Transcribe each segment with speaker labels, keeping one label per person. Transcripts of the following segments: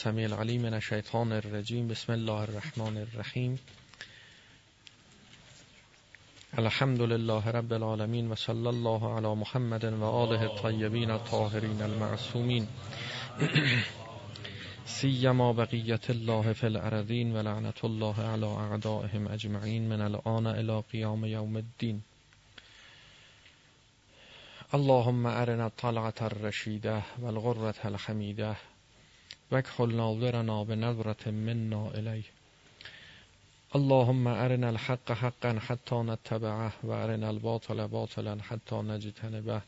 Speaker 1: سمیع العلیم من الشیطان الرجیم بسم الله الرحمن الرحیم الحمد لله رب العالمین و صلی الله علی محمد و آله الطیبین الطاهرین المعصومین سیما بقیت الله فی الارضین و لعنت الله علی اعدائهم اجمعین. من الان الى قیام یوم الدین. اللهم ارنا الطلعة الرشیده والغرة الحمیده وکحل ناظرنا بنظرة منا الیه اللهم ارنا الحق حقا حتى نتبعه و ارنا الباطل باطلا حتى نجتنبه.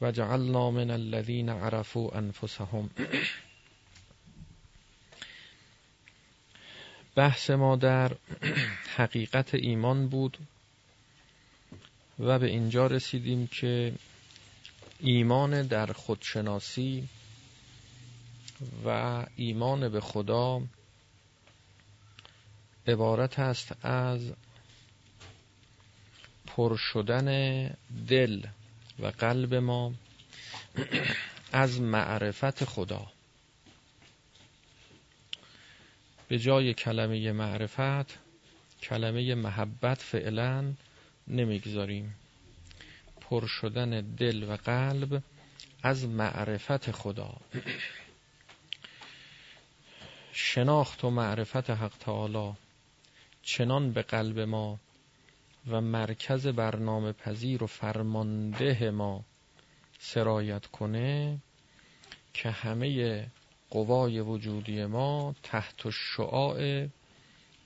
Speaker 1: وجعلنا من الذين عرفوا انفسهم بحث ما در حقیقت ایمان بود و به اینجا رسیدیم که ایمان در خودشناسی و ایمان به خدا عبارت است از پر شدن دل و قلب ما از معرفت خدا. به جای کلمه معرفت کلمه محبت فعلا نمی‌گذاریم. پر شدن دل و قلب از معرفت خدا. شناخت و معرفت حق تعالی چنان به قلب ما و مرکز برنامه پذیر و فرمانده ما سرایت کنه که همه قوای وجودی ما تحت شعاع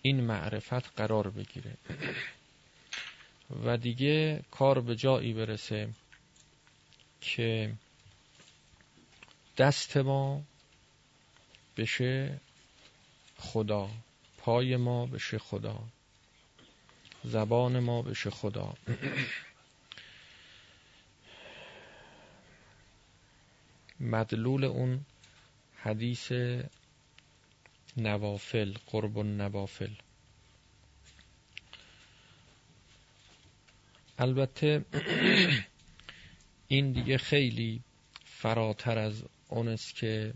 Speaker 1: این معرفت قرار بگیره. و دیگه کار به جایی برسه که دست ما بشه خدا پای ما بشه خدا زبان ما بشه خدا. مدلول اون حدیث نوافل قرب نوافل البته این دیگه خیلی فراتر از اون است که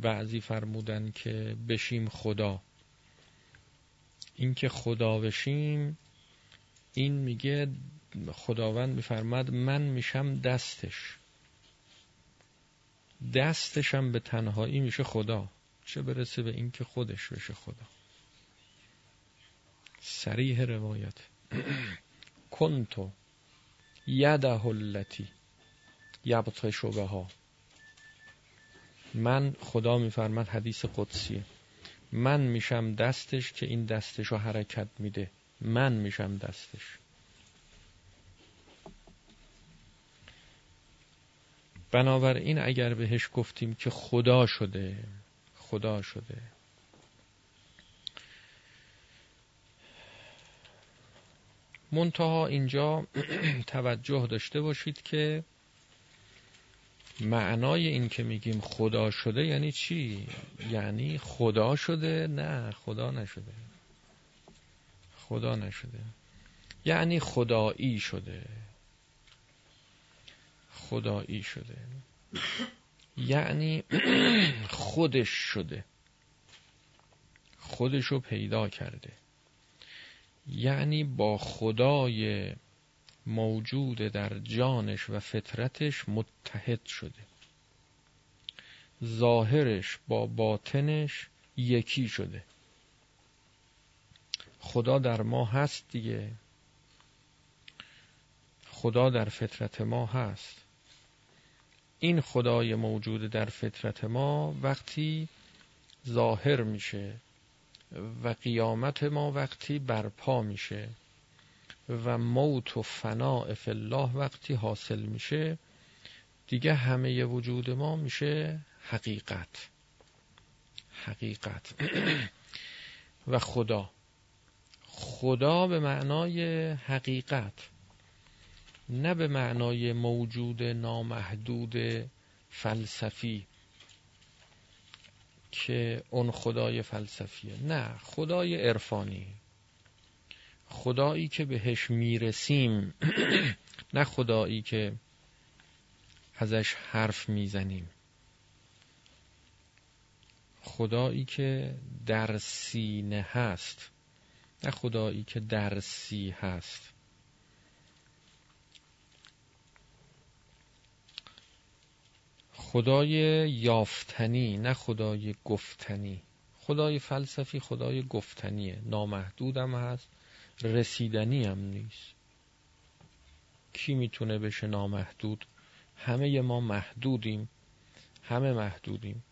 Speaker 1: بعضی فرمودن که بشیم خدا. این که خدا بشیم این میگه خداوند میفرماد من میشم دستش. دستشم به تنهایی میشه خدا. چه برسه به اینکه خودش بشه خدا. سریح روایت. کنتو یده التی یبطش ها من خدا میفرماد حدیث قدسیه من میشم دستش که این دستش رو حرکت میده. من میشم دستش. بنابراین اگر بهش گفتیم که خدا شده خدا شده. منتها اینجا توجه داشته باشید که معنای این که میگیم خدا شده یعنی چی؟ یعنی خدا شده؟ نه خدا نشده. خدا نشده. یعنی خدایی شده. خدایی شده. یعنی خودش شده. خودشو پیدا کرده. یعنی با خدای موجود در جانش و فطرتش متحد شده. ظاهرش با باطنش یکی شده. خدا در ما هست دیگه. خدا در فطرت ما هست. این خدای موجود در فطرت ما وقتی ظاهر میشه و قیامت ما وقتی برپا میشه. و موت و فناع فی الله وقتی حاصل میشه دیگه همه وجود ما میشه حقیقت. حقیقت. و خدا. خدا به معنای حقیقت. نه به معنای موجود نامحدود فلسفی که اون خدای فلسفیه. نه خدای عرفانی. خدایی که بهش می‌رسیم نه خدایی که ازش حرف می‌زنیم. خدایی که در سینه هست نه خدایی که درسی هست. خدای یافتنی نه خدای گفتنی. خدای فلسفی خدای گفتنیه. نامحدودم هست. رسیدنی هم نیست. کی می‌تونه بشه نامحدود؟ همه ما محدودیم. همه محدودیم.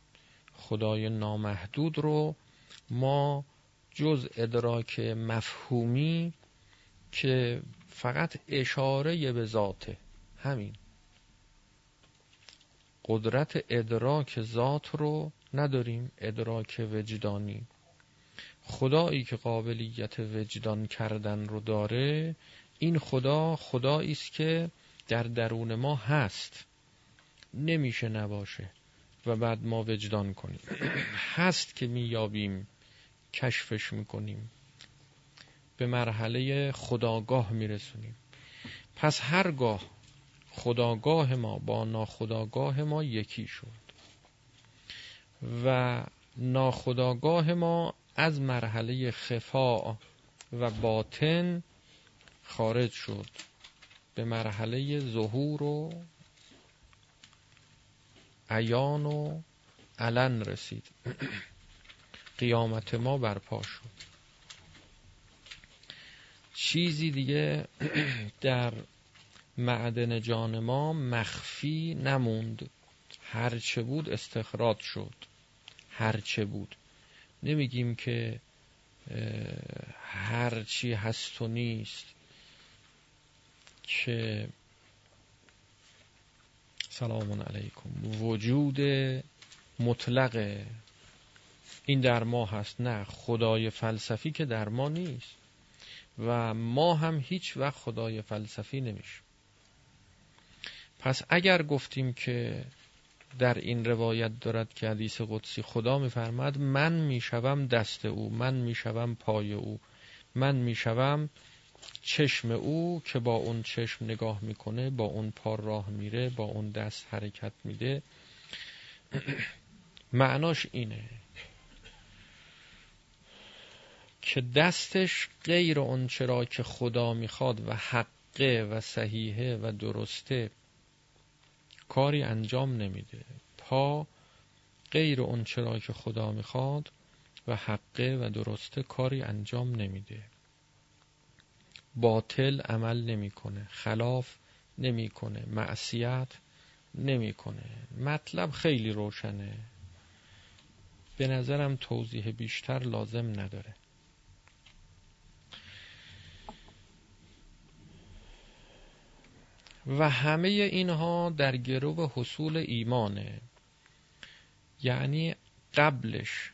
Speaker 1: خدای نامحدود رو ما جز ادراک مفهومی که فقط اشاره به ذاته. همین. قدرت ادراک ذات رو نداریم. ادراک وجدانی. خدایی که قابلیت وجدان کردن رو داره این خدا خدایی است که در درون ما هست. نمیشه نباشه و بعد ما وجدان کنیم. هست که میابیم کشفش می‌کنیم. به مرحله خداگاه میرسونیم. پس هرگاه خداگاه ما با ناخداگاه ما یکی شد. و ناخداگاه ما از مرحله خفا و باطن خارج شد. به مرحله ظهور و عیان و علن رسید. قیامت ما برپا شد. چیزی دیگه در معدن جان ما مخفی نموند. هرچه بود استخراج شد. هرچه بود. نمیگیم که هرچی هست و نیست که سلام علیکم. وجود مطلق این در ما هست نه خدای فلسفی که در ما نیست و ما هم هیچ وقت خدای فلسفی نمیشیم. پس اگر گفتیم که در این روایت دارد که حدیث قدسی خدا میفرماد من می‌شوم دست او من می‌شوم پای او من می‌شوم چشم او که با اون چشم نگاه می‌کنه با اون پا راه میره با اون دست حرکت میده. معناش اینه که دستش غیر اون چرا که خدا می‌خواد و حقه و صحیحه و درسته کاری انجام نمیده. پا غیر اون چرا که خدا می‌خواد و حقه و درسته کاری انجام نمیده. باطل عمل نمی‌کنه. خلاف نمی‌کنه. معصیت نمی‌کنه. مطلب خیلی روشنه. به نظرم توضیح بیشتر لازم نداره. و همه اینها در گرو حصول ایمانه. یعنی قبلش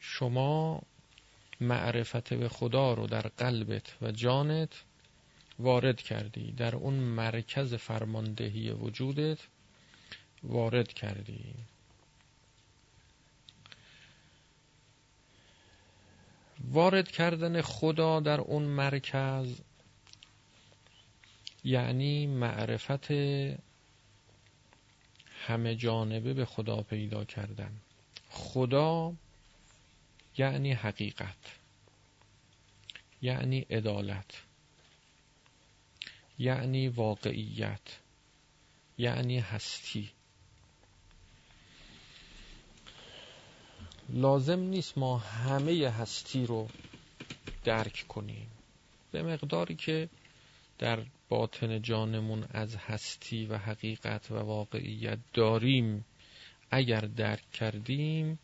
Speaker 1: شما معرفت به خدا رو در قلبت و جانت وارد کردی. در اون مرکز فرماندهی وجودت وارد کردی. وارد کردن خدا در اون مرکز یعنی معرفت همه جانبه به خدا پیدا کردن. خدا یعنی حقیقت یعنی عدالت یعنی واقعیت یعنی هستی. لازم نیست ما همه هستی رو درک کنیم. به مقداری که در باطن جانمون از هستی و حقیقت و واقعیت داریم. اگر درک کردیم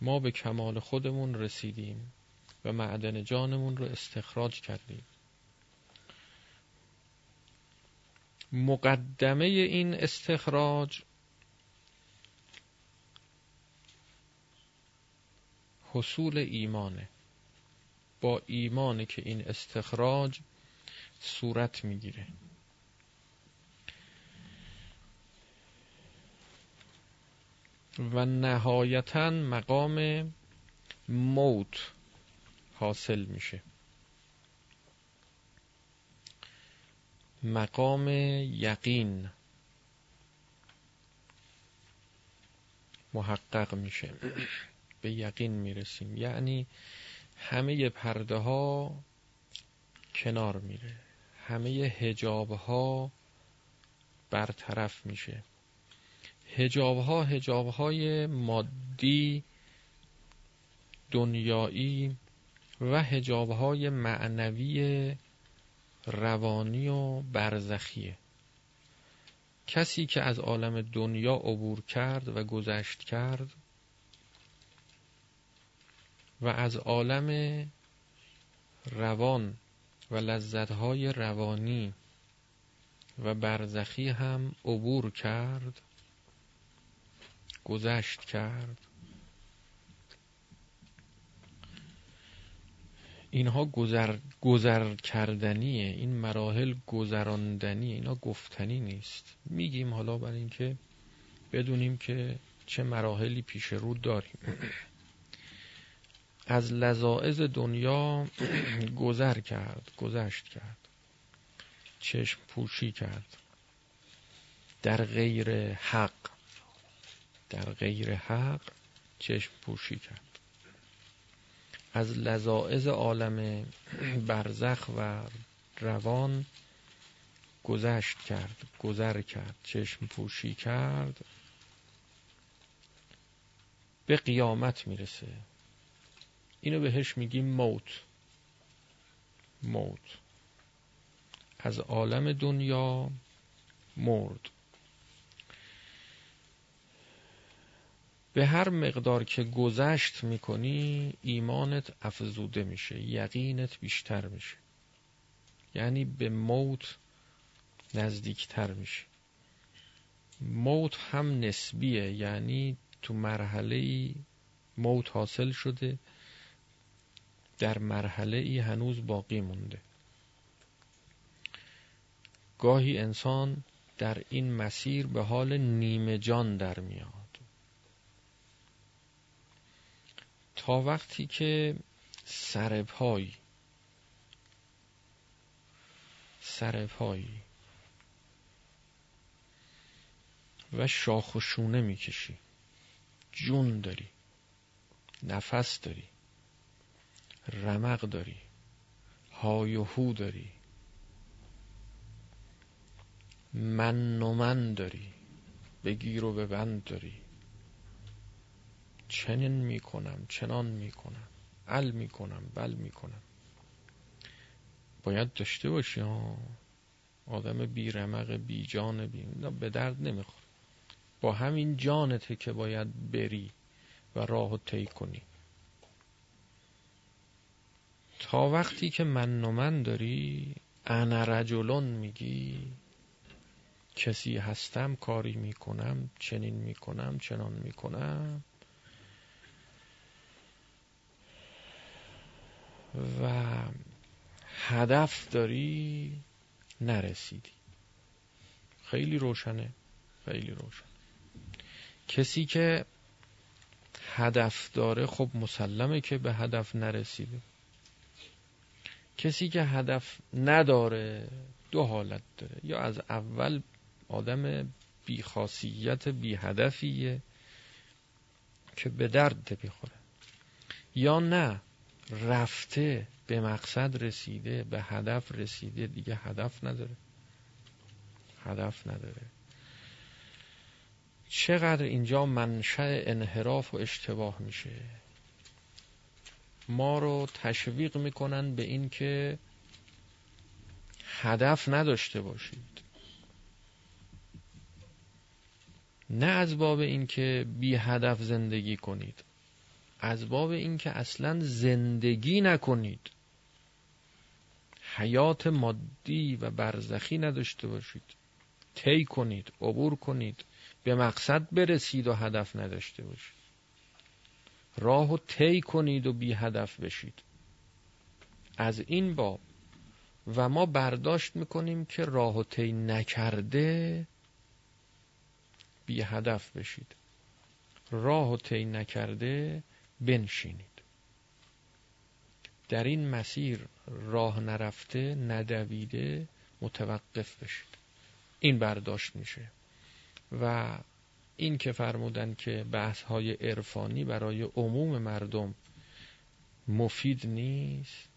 Speaker 1: ما به کمال خودمون رسیدیم و معدن جانمون رو استخراج کردیم. مقدمه این استخراج حصول ایمانه. با ایمانه که این استخراج صورت می‌گیره. و نهایتا مقام موت حاصل میشه. مقام یقین محقق میشه. به یقین می‌رسیم. یعنی همه پرده ها کنار میره. همه هجاب ها برطرف میشه. هجاب ها هجاب های مادی دنیایی و هجاب های معنوی روانی و برزخیه کسی که از عالم دنیا عبور کرد و گذشت کرد و از عالم روان و لذتهای روانی و برزخی هم عبور کرد گذشت کرد. اینها گذر, گذر کردنیه این مراحل گذراندنیه اینا گفتنی نیست. میگیم حالا برای اینکه بدونیم که چه مراحلی پیش رو داریم. از لذاعز دنیا گذر کرد گذشت کرد. چشم پوشی کرد. در غیر حق در غیر حق چشم پوشی کرد. از لذاعز عالم برزخ و روان گذشت کرد گذر کرد چشم پوشی کرد. به قیامت می‌رسه. اینو بهش میگیم موت. موت. از عالم دنیا مرد. به هر مقدار که گذشت می‌کنی ایمانت افزوده میشه یقینت بیشتر میشه. یعنی به موت نزدیکتر میشه. موت هم نسبیه یعنی تو مرحله موت حاصل شده. در مرحله ای هنوز باقی مونده. گاهی انسان در این مسیر به حال نیمه جان در میاد. تا وقتی که سرپایی سرپایی و شاخ و شونه می‌کشی. جون داری. نفس داری. رمق داری. های و هو داری. من و من داری. بگیر و ببند داری. چنین می‌کنم چنان می‌کنم. ال می‌کنم بل می‌کنم. باید داشته باشی ها. آدم بی رمق بی جان بی به درد نمیخور با همین جانته که باید بری و راهو طی کنی. تا وقتی که من و داری انا رجلون میگی. کسی هستم کاری می‌کنم چنین می‌کنم چنان می‌کنم. و هدف داری نرسیدی. خیلی روشنه خیلی روشن. کسی که هدف داره خب مسلمه که به هدف نرسیده. کسی که هدف نداره دو حالت داره. یا از اول آدم بی خاصیت بی هدفیه که به درد بخوره یا نه رفته به مقصد رسیده به هدف رسیده. دیگه هدف نداره. هدف نداره. چقدر اینجا منشأ انحراف و اشتباه میشه؟ ما رو تشویق می‌کنن به این که هدف نداشته باشید. نه از باب اینکه بی هدف زندگی کنید از باب اینکه اصلا زندگی نکنید. حیات مادی و برزخی نداشته باشید. طی کنید عبور کنید به مقصد برسید و هدف نداشته باشید. راه و طی کنید و بی هدف بشید. از این باب و ما برداشت می‌کنیم که راه و طی نکرده بی هدف بشید. راه و طی نکرده بنشینید. در این مسیر راه نرفته ندویده متوقف بشید. این برداشت میشه. و این که فرمودن که بحث های عرفانی برای عموم مردم مفید نیست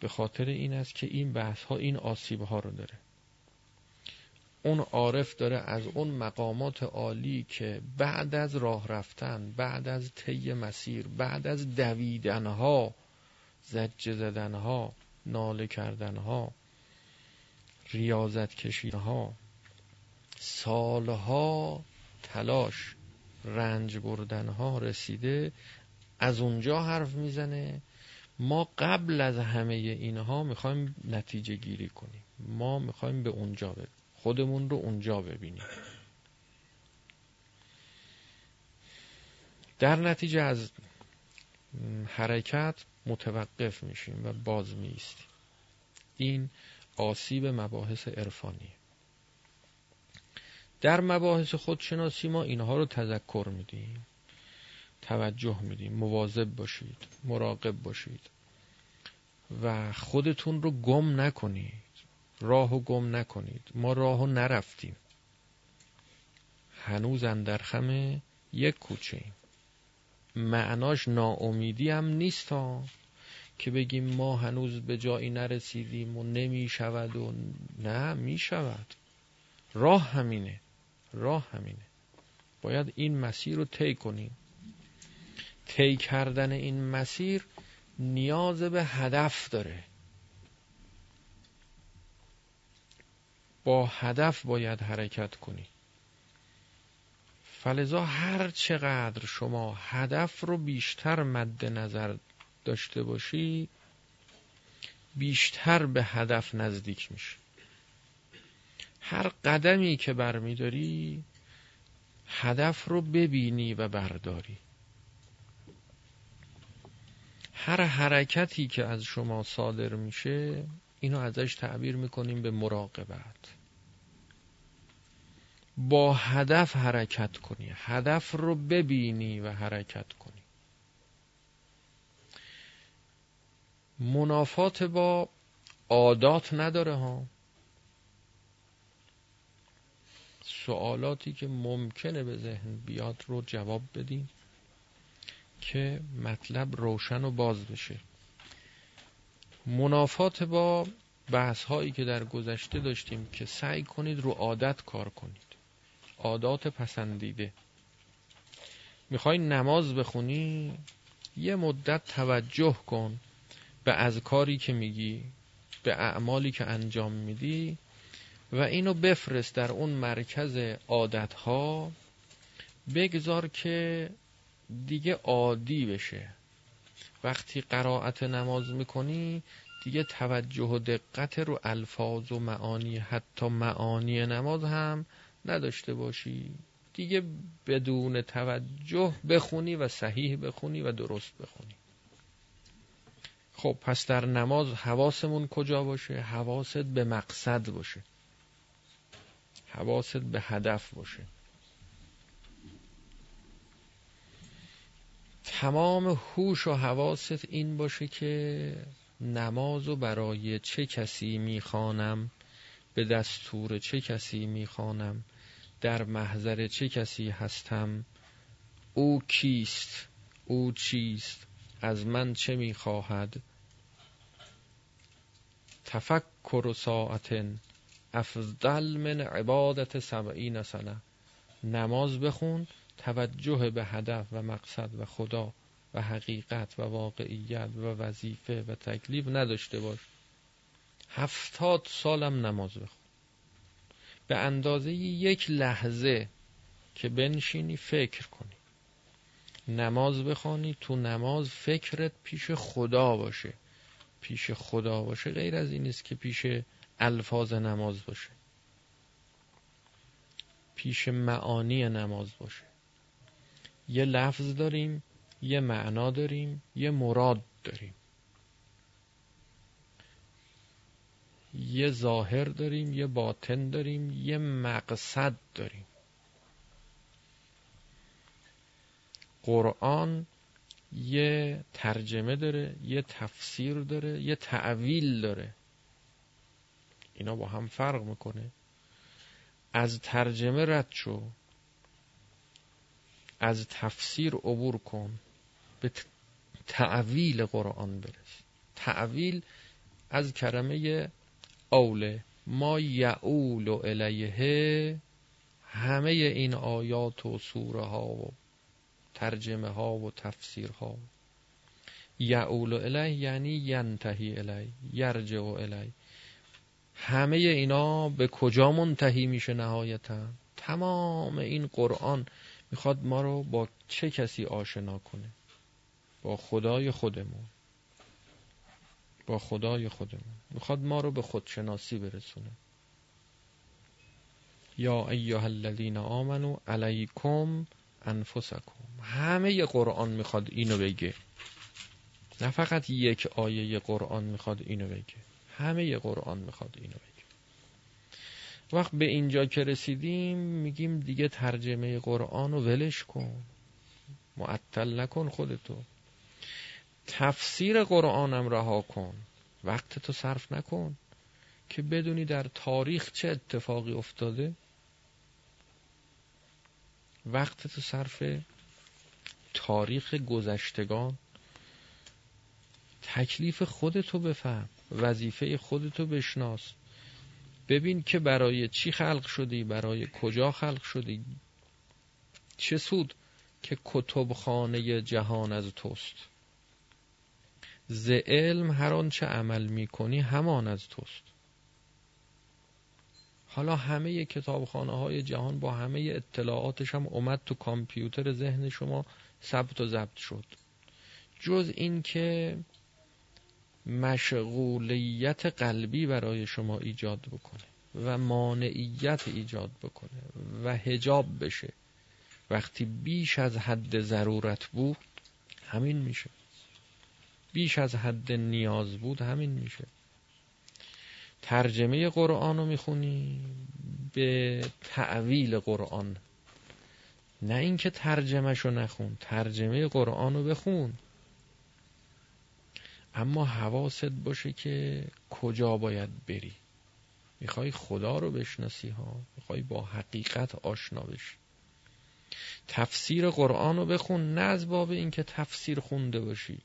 Speaker 1: به خاطر این است که این بحث ها این آسیب ها رو داره. اون عارف داره از اون مقامات عالی که بعد از راه رفتن بعد از طی مسیر بعد از دویدن ها زجه زدن ها ناله کردن ها ریاضت کشیدن ها سالها تلاش رنج بردن ها رسیده از اونجا حرف می‌زنه. ما قبل از همه اینها می‌خوایم نتیجه گیری کنیم. ما می‌خوایم به اونجا بریم خودمون رو اونجا ببینیم. در نتیجه از حرکت متوقف میشیم و باز میستیم این آسیب مباحث عرفانی در مباحث خودشناسی ما اینها رو تذکر میدیم. توجه میدیم. مواظب باشید. مراقب باشید. و خودتون رو گم نکنید. راه و گم نکنید. ما راه و نرفتیم. هنوز در خم یک کوچه ایم. معناش ناامیدی هم نیست ها. که بگیم ما هنوز به جایی نرسیدیم و نمی شود و نه می شود راه همینه. راه همینه. باید این مسیر رو طی کنیم. طی کردن این مسیر نیاز به هدف داره. با هدف باید حرکت کنی. فلزا هر چقدر شما هدف رو بیشتر مد نظر داشته باشی بیشتر به هدف نزدیک میشه هر قدمی که برمیداری هدف رو ببینی و برداری. هر حرکتی که از شما صادر میشه اینو ازش تعبیر می‌کنیم به مراقبت. با هدف حرکت کنی هدف رو ببینی و حرکت کنی. منافات با عادات نداره ها. سوالاتی که ممکنه به ذهن بیاد رو جواب بدیم که مطلب روشن و باز بشه. منافات با بحث هایی که در گذشته داشتیم که سعی کنید رو عادت کار کنید. عادات پسندیده. می‌خوای نماز بخونی؟ یه مدت توجه کن به اذکاری که میگی به اعمالی که انجام میدی. و اینو بفرست در اون مرکز عادتها. بگذار که دیگه عادی بشه. وقتی قرائت نماز می‌کنی دیگه توجه و دقت رو الفاظ و معانی حتی معانی نماز هم نداشته باشی. دیگه بدون توجه بخونی و صحیح بخونی و درست بخونی. خب پس در نماز حواسمون کجا باشه؟ حواست به مقصد باشه. حواست به هدف باشه. تمام هوش و حواست این باشه که نماز و برای چه کسی می‌خوانم به دستور چه کسی می‌خوانم در محضر چه کسی هستم او کیست او چیست از من چه می‌خواهد؟ تفکر و ساعت افضل من عبادت سبعین سنه نماز بخون توجه به هدف و مقصد و خدا و حقیقت و واقعیت و وظیفه و تکلیف نداشته باش. هفتاد سالم نماز بخون. به اندازه یک لحظه که بنشینی فکر کنی. نماز بخوانی تو نماز فکرت پیش خدا باشه. پیش خدا باشه غیر از این نیست که پیش الفاظ نماز باشه. پیش معانی نماز باشه. یه لفظ داریم یه معنا داریم یه مراد داریم. یه ظاهر داریم یه باطن داریم یه مقصد داریم. قرآن یه ترجمه داره یه تفسیر داره یه تعویل داره. اینا با هم فرق می‌کنه. از ترجمه رد شو. از تفسیر عبور کن. به تعویل قرآن برس. تعویل از کلمه اوله ما یعول الیه همه این آیات و سوره ها و ترجمه ها و تفسیر ها یعول الیه یعنی ینتهی الیه یرجع الیه همه اینا به کجا منتهی میشه نهایتا؟ تمام این قرآن می‌خواد ما رو با چه کسی آشنا کنه؟ با خدای خودمون. با خدای خودمون. می‌خواد ما رو به خودشناسی برسونه. یا ایها الذین آمنو علیکم انفسکم. همه قرآن می‌خواد اینو بگه. نه فقط یک آیه قرآن می‌خواد اینو بگه. همه قرآن می‌خواد اینو بگه. وقت به اینجا که رسیدیم میگیم دیگه ترجمه قرآن رو ولش کن. معطل نکن خودتو. تفسیر قرآنم رها کن. وقت تو صرف نکن که بدونی در تاریخ چه اتفاقی افتاده. وقت تو صرف تاریخ گذشتگان. تکلیف خودتو بفهم. وظیفه خودتو بشناس. ببین که برای چی خلق شدی برای کجا خلق شدی. چه سود که کتبخانه جهان از توست. ز علم هر آنچه عمل می‌کنی همان از توست. حالا همه کتابخانه های جهان با همه اطلاعاتش هم اومد تو کامپیوتر ذهن شما ثبت و ضبط شد. جز این که مشغولیت قلبی برای شما ایجاد بکنه و مانعیت ایجاد بکنه و هجاب بشه. وقتی بیش از حد ضرورت بود همین میشه. بیش از حد نیاز بود همین میشه. ترجمه قرآن رو می‌خونی به تعویل قرآن. نه اینکه ترجمهش رو نخون ترجمه قرآن رو بخون. اما حواست باشه که کجا باید بری. می‌خوای خدا رو بشناسی ها؟ می‌خوای با حقیقت آشنا بشی. تفسیر قرآن رو بخون نه از باب اینکه تفسیر خونده باشی.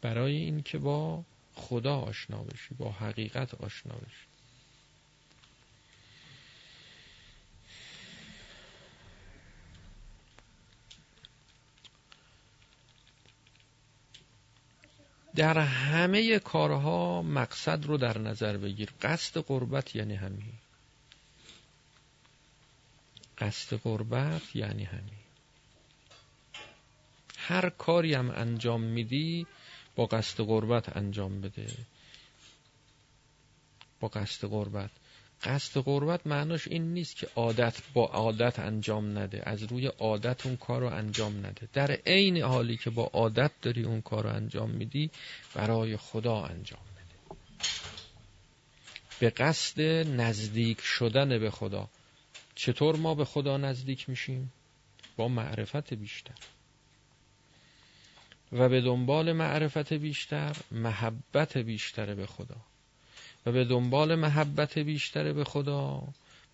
Speaker 1: برای اینکه با خدا آشنا بشی با حقیقت آشنا بشی. در همه کارها مقصد رو در نظر بگیر. قصد قربت یعنی همین. قصد قربت یعنی همین. هر کاری هم انجام میدی با قصد قربت انجام بده. با قصد قربت. قصد قربت معناش این نیست که عادت با عادت انجام نده از روی عادت اون کار رو انجام نده. در عین حالی که با عادت داری اون کار رو انجام میدی برای خدا انجام بده. به قصد نزدیک شدن به خدا. چطور ما به خدا نزدیک میشیم؟ با معرفت بیشتر. و به دنبال معرفت بیشتر محبت بیشتر به خدا. و به دنبال محبت بیشتر به خدا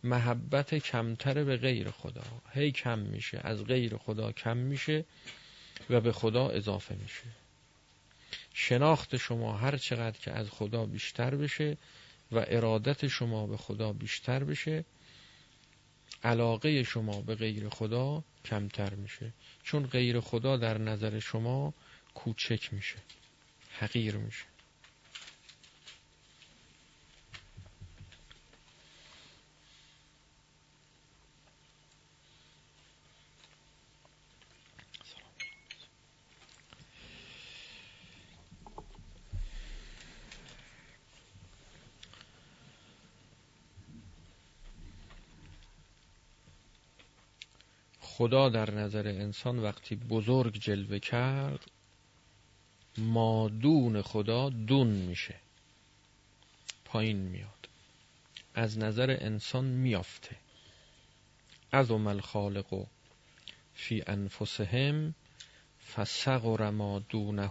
Speaker 1: محبت کمتر به غیر خدا. هی کم میشه از غیر خدا کم میشه و به خدا اضافه میشه. شناخت شما هر چقدر که از خدا بیشتر بشه و ارادت شما به خدا بیشتر بشه علاقه شما به غیر خدا کمتر میشه. چون غیر خدا در نظر شما کوچک میشه حقیر میشه. خدا در نظر انسان وقتی بزرگ جلوه کرد مادون خدا دون میشه. پایین میاد. از نظر انسان میافته. از عمل خالق فی انفسهم فسقر ما دونه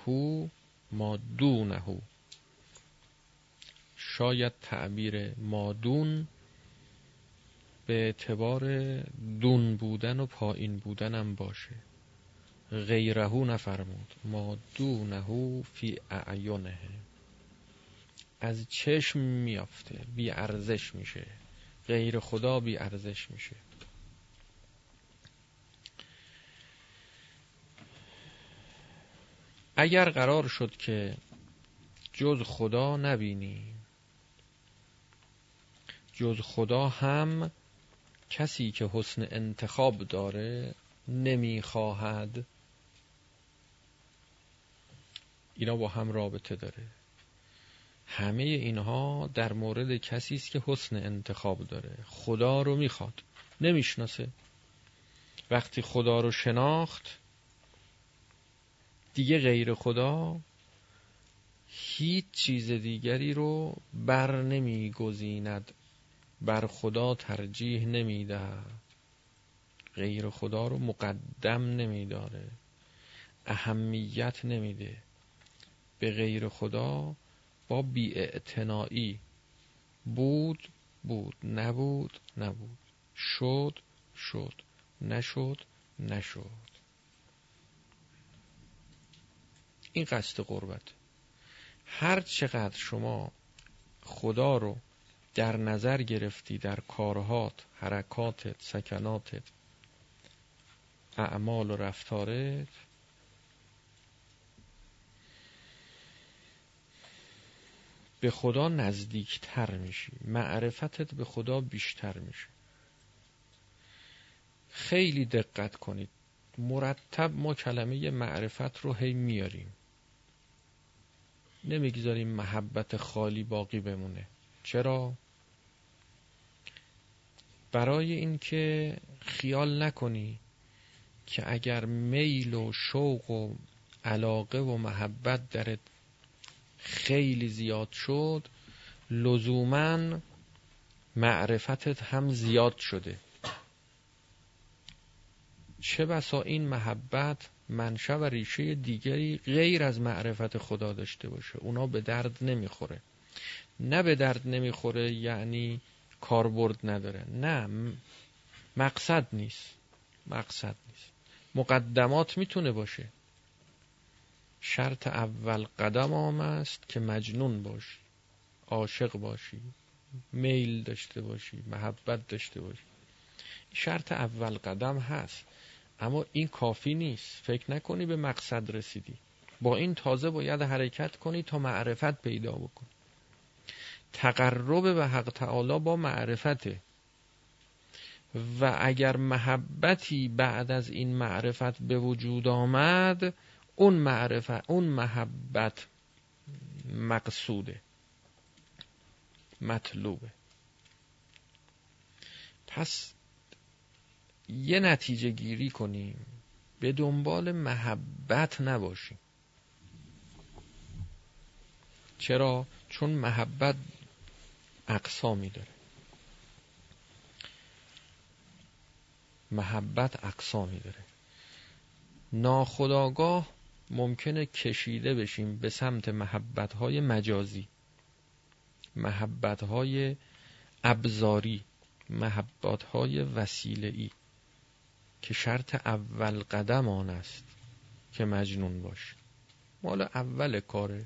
Speaker 1: ما دونه. شاید تعبیر مادون به اعتبار دون بودن و پایین بودنم باشه. غیرهو نفرمود. ما دونه فی اعینه. از چشم میافته. بی ارزش میشه. غیر خدا بی ارزش میشه. اگر قرار شد که جز خدا نبینی جز خدا هم کسی که حسن انتخاب داره نمی‌خواهد اینا با هم رابطه داره. همه اینها در مورد کسی است که حسن انتخاب داره. خدا رو می‌خواد. نمی‌شناسه. وقتی خدا رو شناخت دیگه غیر خدا هیچ چیز دیگری رو بر نمیگزیند. بر خدا ترجیح نمی‌دهد. غیر خدا رو مقدم نمیداره. اهمیت نمیده. به غیر خدا با بیاعتنایی. بود بود نبود نبود. شد شد. نشد نشد. این قصد قربت. هر چقدر شما خدا رو در نظر گرفتی در کارهات حرکاتت سکناتت اعمال و رفتارت؟ به خدا نزدیکتر میشی. معرفتت به خدا بیشتر میشه. خیلی دقت کنید. مرتب ما کلمه معرفت رو هی میاریم. نمی‌گذاریم محبت خالی باقی بمونه. چرا؟ برای اینکه خیال نکنی که اگر میل و شوق و علاقه و محبت درت خیلی زیاد شد لزوما معرفتت هم زیاد شده. چه بسا این محبت منشه و ریشه دیگری غیر از معرفت خدا داشته باشه. اونا به درد نمی‌خوره. نه به درد نمی‌خوره یعنی کاربرد نداره. نه مقصد نیست. مقصد نیست. مقدمات می‌تونه باشه. شرط اول قدم آم است که مجنون باشی عاشق باشی میل داشته باشی محبت داشته باشی. شرط اول قدم هست. اما این کافی نیست. فکر نکنی به مقصد رسیدی. با این تازه باید حرکت کنی تا معرفت پیدا بکنی. تقرب به حق تعالی با معرفته. و اگر محبتی بعد از این معرفت به وجود آمد اون معرفت اون محبت مقصوده. مطلوبه. پس یه نتیجه گیری کنیم. به دنبال محبت نباشیم. چرا؟ چون محبت اقسامی داره. محبت اقسامی داره. ناخداگاه ممکنه کشیده بشیم به سمت محبت های مجازی محبت های ابزاری محبت های وسیله ای که شرط اول قدم آن است که مجنون باش. مال اول کاره.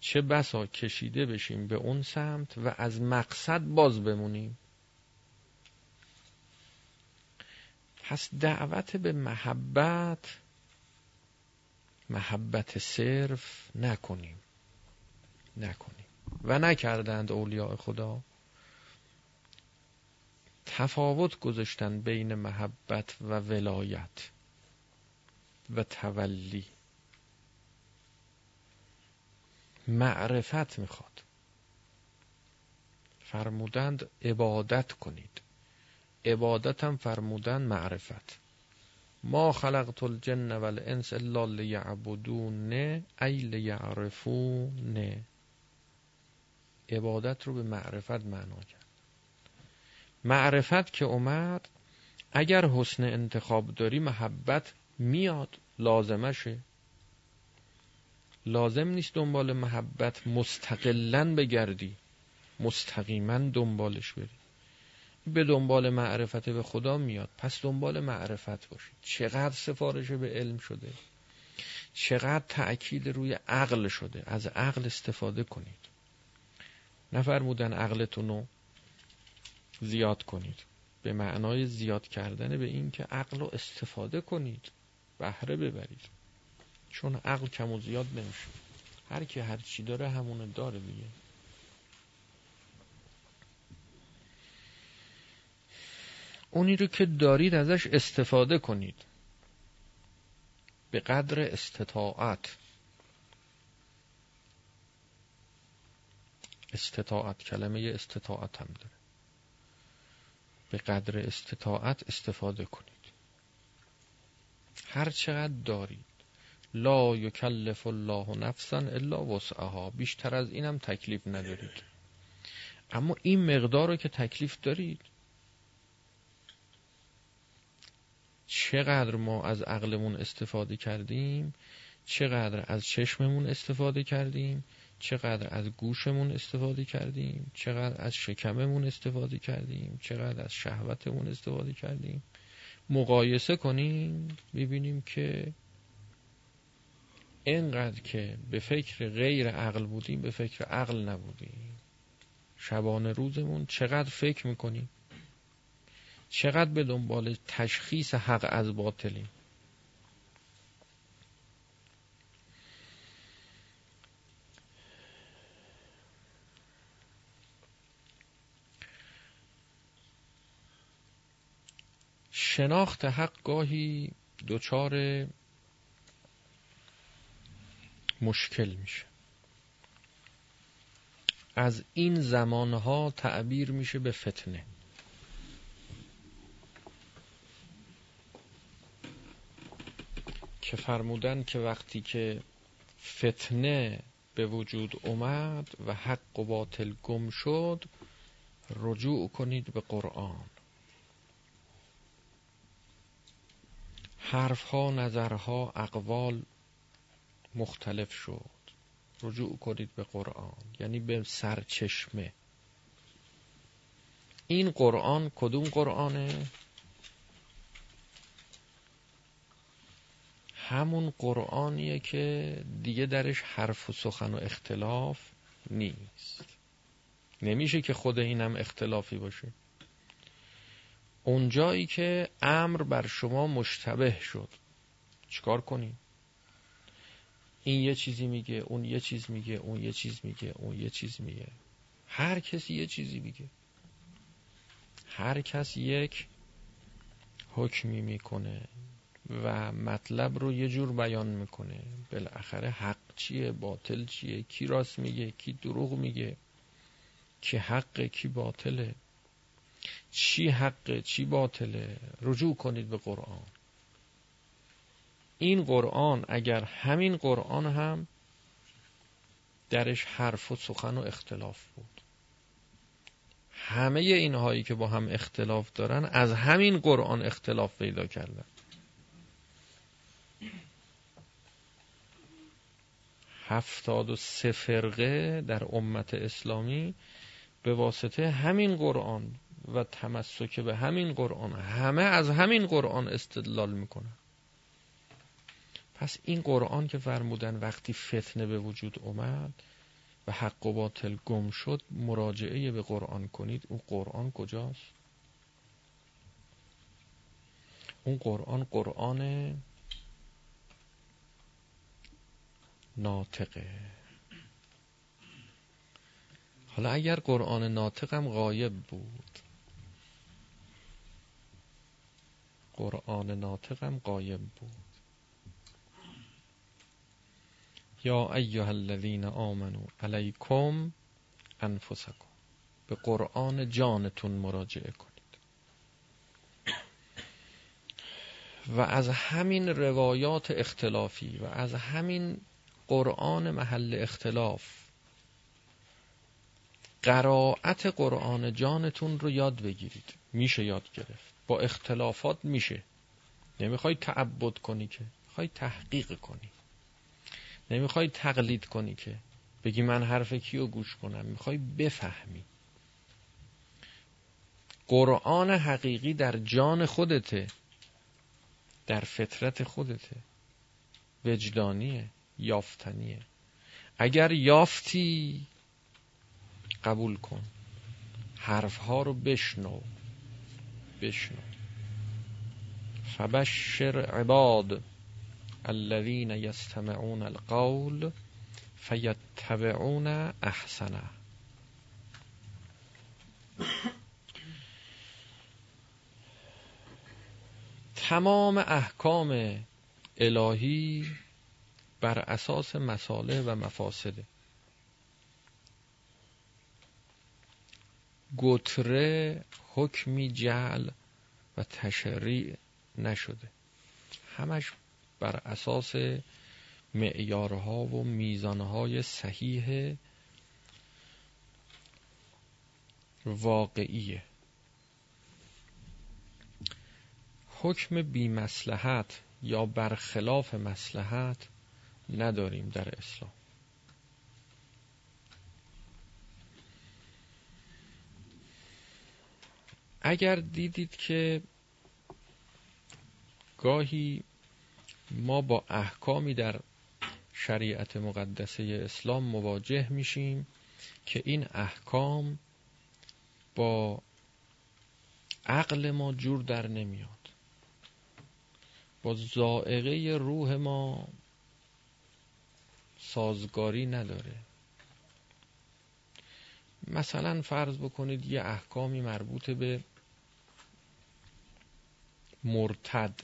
Speaker 1: چه بسا کشیده بشیم به اون سمت و از مقصد باز بمونیم. پس دعوت به محبت محبت صرف نکنیم. نکنیم. و نکردند اولیاء خدا. تفاوت گذاشتن بین محبت و ولایت و تولی. معرفت می‌خواد. فرمودند عبادت کنید. عبادت هم فرمودند معرفت. ما خلقت الجن والانس الا لیعبدون ای لیعرفون. عبادت رو به معرفت معنا کرد. معرفت که اومد اگر حسن انتخاب داری محبت میاد لازمشه. لازم نیست دنبال محبت مستقلا بگردی. مستقیما دنبالش بری. به دنبال معرفت به خدا میاد. پس دنبال معرفت باشید چقدر سفارش به علم شده؟ چقدر تأکید روی عقل شده؟ از عقل استفاده کنید. نفرمودن عقلتون رو زیاد کنید. به معنای زیاد کردن به این که عقل رو استفاده کنید. بهره ببرید. چون عقل کم و زیاد نمیشه. هر کی هر چی داره همونو داره دیگه. اونی رو که دارید ازش استفاده کنید. به قدر استطاعت. استطاعت کلمه استطاعت هم داره. به قدر استطاعت استفاده کنید. هر چقدر دارید. لا یکلف الله نفسا الا وسعها. بیشتر از اینم تکلیف ندارید. اما این مقدار رو که تکلیف دارید چقدر ما از عقلمون استفاده کردیم چقدر از چشممون استفاده کردیم چقدر از گوشمون استفاده کردیم چقدر از شکممون استفاده کردیم چقدر از شهوتمون استفاده کردیم. مقایسه کنیم ببینیم که اینقدر که به فکر غیر عقل بودیم به فکر عقل نبودیم. شبانه روزمون چقدر فکر می‌کنیم؟ چقدر به دنبال تشخیص حق از باطلیم؟ شناخت حق گاهی دچار مشکل میشه. از این زمانها تعبیر میشه به فتنه. که فرمودن که وقتی که فتنه به وجود اومد و حق و باطل گم شد رجوع کنید به قرآن. حرفها نظرها اقوال مختلف شد. رجوع کنید به قرآن یعنی به سرچشمه. این قرآن کدوم قرآنه؟ همون قرآنیه که دیگه درش حرف و سخن و اختلاف نیست. نمیشه که خود اینم اختلافی باشه. اونجایی که امر بر شما مشتبه شد. چیکار کنیم؟ این یه چیزی میگه اون یه چیز میگه اون یه چیز میگه اون یه چیز میگه. هر کسی یه چیزی میگه. هر کس یک حکمی می‌کنه و مطلب رو یه جور بیان می‌کنه. بالاخره حق چیه باطل چیه کی راست میگه کی دروغ میگه کی حقه کی باطله. چی حقه چی باطله؟ رجوع کنید به قرآن. این قرآن اگر همین قرآن هم درش حرف و سخن و اختلاف بود. همه اینهایی که با هم اختلاف دارن از همین قرآن اختلاف پیدا کردن. هفتاد و سه فرقه در امت اسلامی به واسطه همین قرآن و تمسک به همین قرآن همه از همین قرآن استدلال می‌کنن. پس این قرآن که فرمودن وقتی فتنه به وجود اومد و حق و باطل گم شد مراجعه به قرآن کنید. اون قرآن کجاست؟ اون قرآن قرآن ناطقه. حالا اگر قرآن ناطقم غایب بود. قرآن ناطقم قایب بود. یا ایها الذین آمنو علیکم انفسکم به قرآن جانتون مراجعه کنید. و از همین روایات اختلافی و از همین قرآن محل اختلاف قرائت قرآن جانتون رو یاد بگیرید. میشه یاد گرفت. با اختلافات میشه. نمی‌خوای تعبد کنی که. می‌خوای تحقیق کنی. نمی‌خوای تقلید کنی که بگی من حرف کیو گوش کنم می‌خوای بفهمی. قرآن حقیقی در جان خودته در فطرت خودته. وجدانیه یافتنیه. اگر یافتی قبول کن. حرفها رو بشنو. بشنو. فبشر عباد. الذين يستمعون القول فيتبعون احسنه تمام احکام الهی بر اساس مساله و مفاسده گتره حکمی جعل و تشریع نشده. همش بر اساس معیارها و میزانهای صحیح واقعیه حکم بی مسلحت یا برخلاف مسلحت نداریم در اسلام. اگر دیدید که گاهی ما با احکامی در شریعت مقدسه اسلام مواجه میشیم که این احکام با عقل ما جور در نمیاد. با زائقه روح ما سازگاری نداره. مثلا فرض بکنید یه احکامی مربوط به مرتد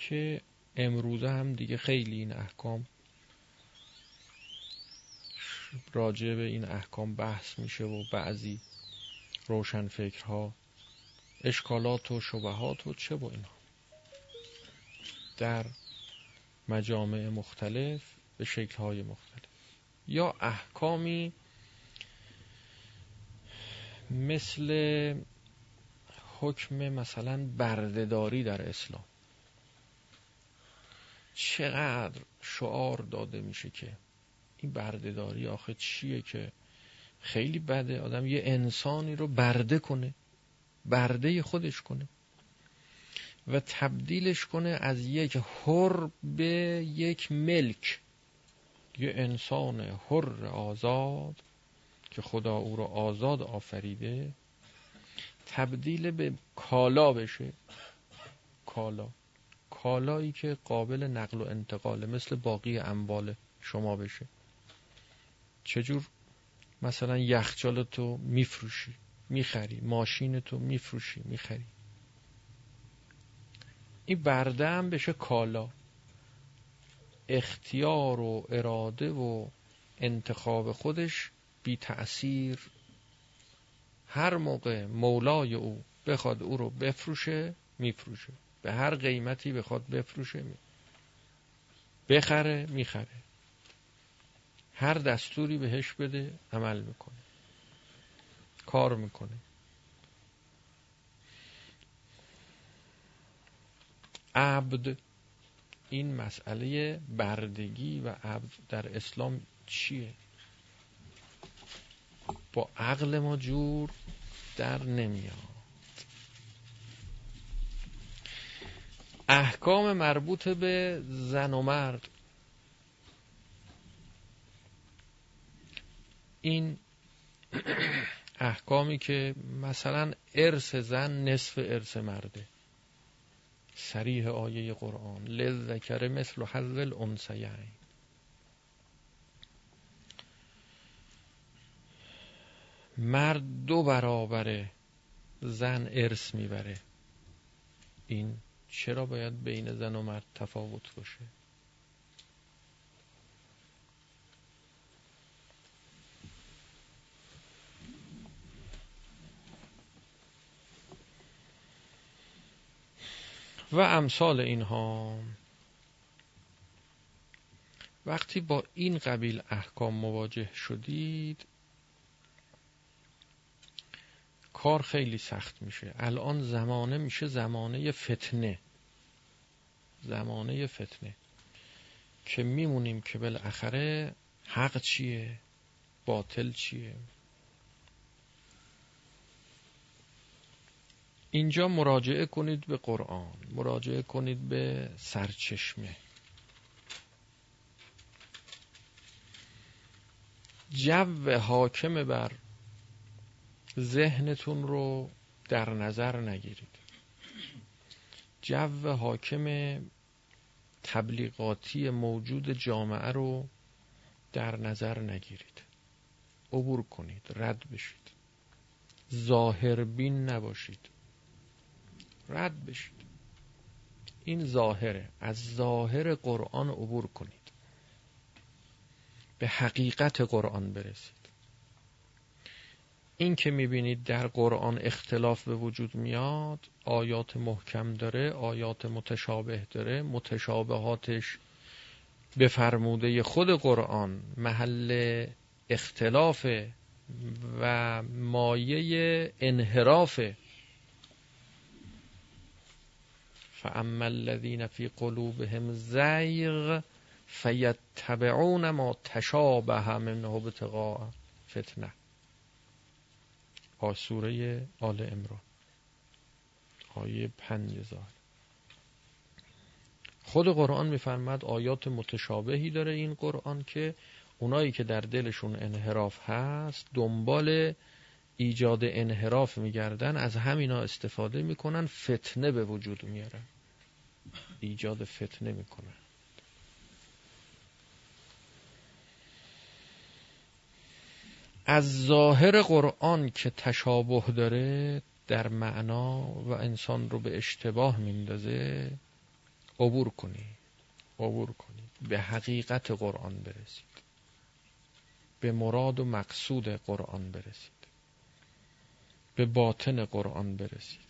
Speaker 1: که امروزه هم دیگه خیلی این احکام راجع به این احکام بحث میشه و بعضی روشن فکرها اشکالات و شبهات و چه با اینها. در مجامع مختلف به شکلهای مختلف. یا احکامی مثل حکم مثلا بردهداری در اسلام. چقدر شعار داده میشه که این بردهداری آخه چیه که خیلی بده. آدم یه انسانی رو برده کنه برده خودش کنه و تبدیلش کنه از یک حر به یک ملک. یه انسان حر آزاد که خدا او رو آزاد آفریده تبدیل به کالا بشه. کالا. کالایی که قابل نقل و انتقاله مثل باقی اموال شما بشه. چجور؟ مثلا یخچال تو میفروشی می‌خری ماشین تو میفروشی می‌خری. این برده هم بشه کالا. اختیار و اراده و انتخاب خودش بی تأثیر. هر موقع مولای او بخواد او رو بفروشه میفروشه. به هر قیمتی بخواد بفروشه. می بخره می‌خره. هر دستوری بهش بده عمل می‌کنه. کار می‌کنه. عبد این مسئله بردگی و عبد در اسلام چیه؟ با عقل ما جور در نمیاد. احکام مربوط به زن و مرد. این احکامی که مثلا ارث زن نصف ارث مرده. سریح آیه قرآن. لذکر مثل حظ الانسیین مرد دو برابر زن ارث می‌بره. این چرا باید بین زن و مرد تفاوت باشه؟ و امثال اینها وقتی با این قبیل احکام مواجه شدید کار خیلی سخت میشه. الان زمانه میشه زمانه فتنه. زمانه فتنه. که میمونیم که بالاخره حق چیه؟ باطل چیه؟ اینجا مراجعه کنید به قرآن. مراجعه کنید به سرچشمه. جو حاکم بر ذهنتون رو در نظر نگیرید. جو حاکم تبلیغاتی موجود جامعه رو در نظر نگیرید. عبور کنید رد بشید. ظاهر بین نباشید. رد بشید. این ظاهره. از ظاهر قرآن عبور کنید. به حقیقت قرآن برسید. این که می‌بینید در قرآن اختلاف به وجود میاد آیات محکم داره آیات متشابه داره متشابهاتش به فرموده خود قرآن محل اختلاف و مایه انحراف. فاما الذین فی قلوبهم زیغ فیتبعون ما تشابه منه ابتغاء فتنه آسوره آل امران آیه پنج خود قرآن میفرماد آیات متشابهی داره این قرآن که اونایی که در دلشون انحراف هست دنبال ایجاد انحراف میگردن از همینا استفاده می‌کنن فتنه به وجود میارن. ایجاد فتنه می‌کنن. از ظاهر قرآن که تشابه داره در معنا و انسان رو به اشتباه میندازه عبور کنید عبور کنید به حقیقت قرآن برسید. به مراد و مقصود قرآن برسید. به باطن قرآن برسید.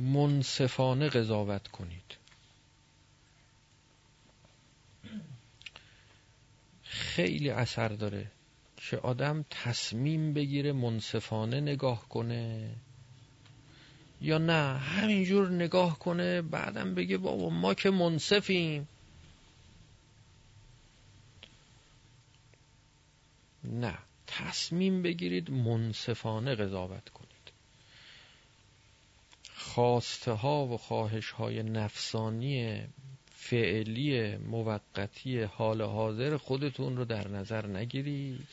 Speaker 1: منصفانه قضاوت کنید. خیلی اثر داره که آدم تصمیم بگیره منصفانه نگاه کنه یا نه همینجور نگاه کنه بعدم بگه بابا ما که منصفیم. نه تصمیم بگیرید منصفانه قضاوت کنید. خواسته ها و خواهش های نفسانی فعلی موقتی حال حاضر خودتون رو در نظر نگیرید.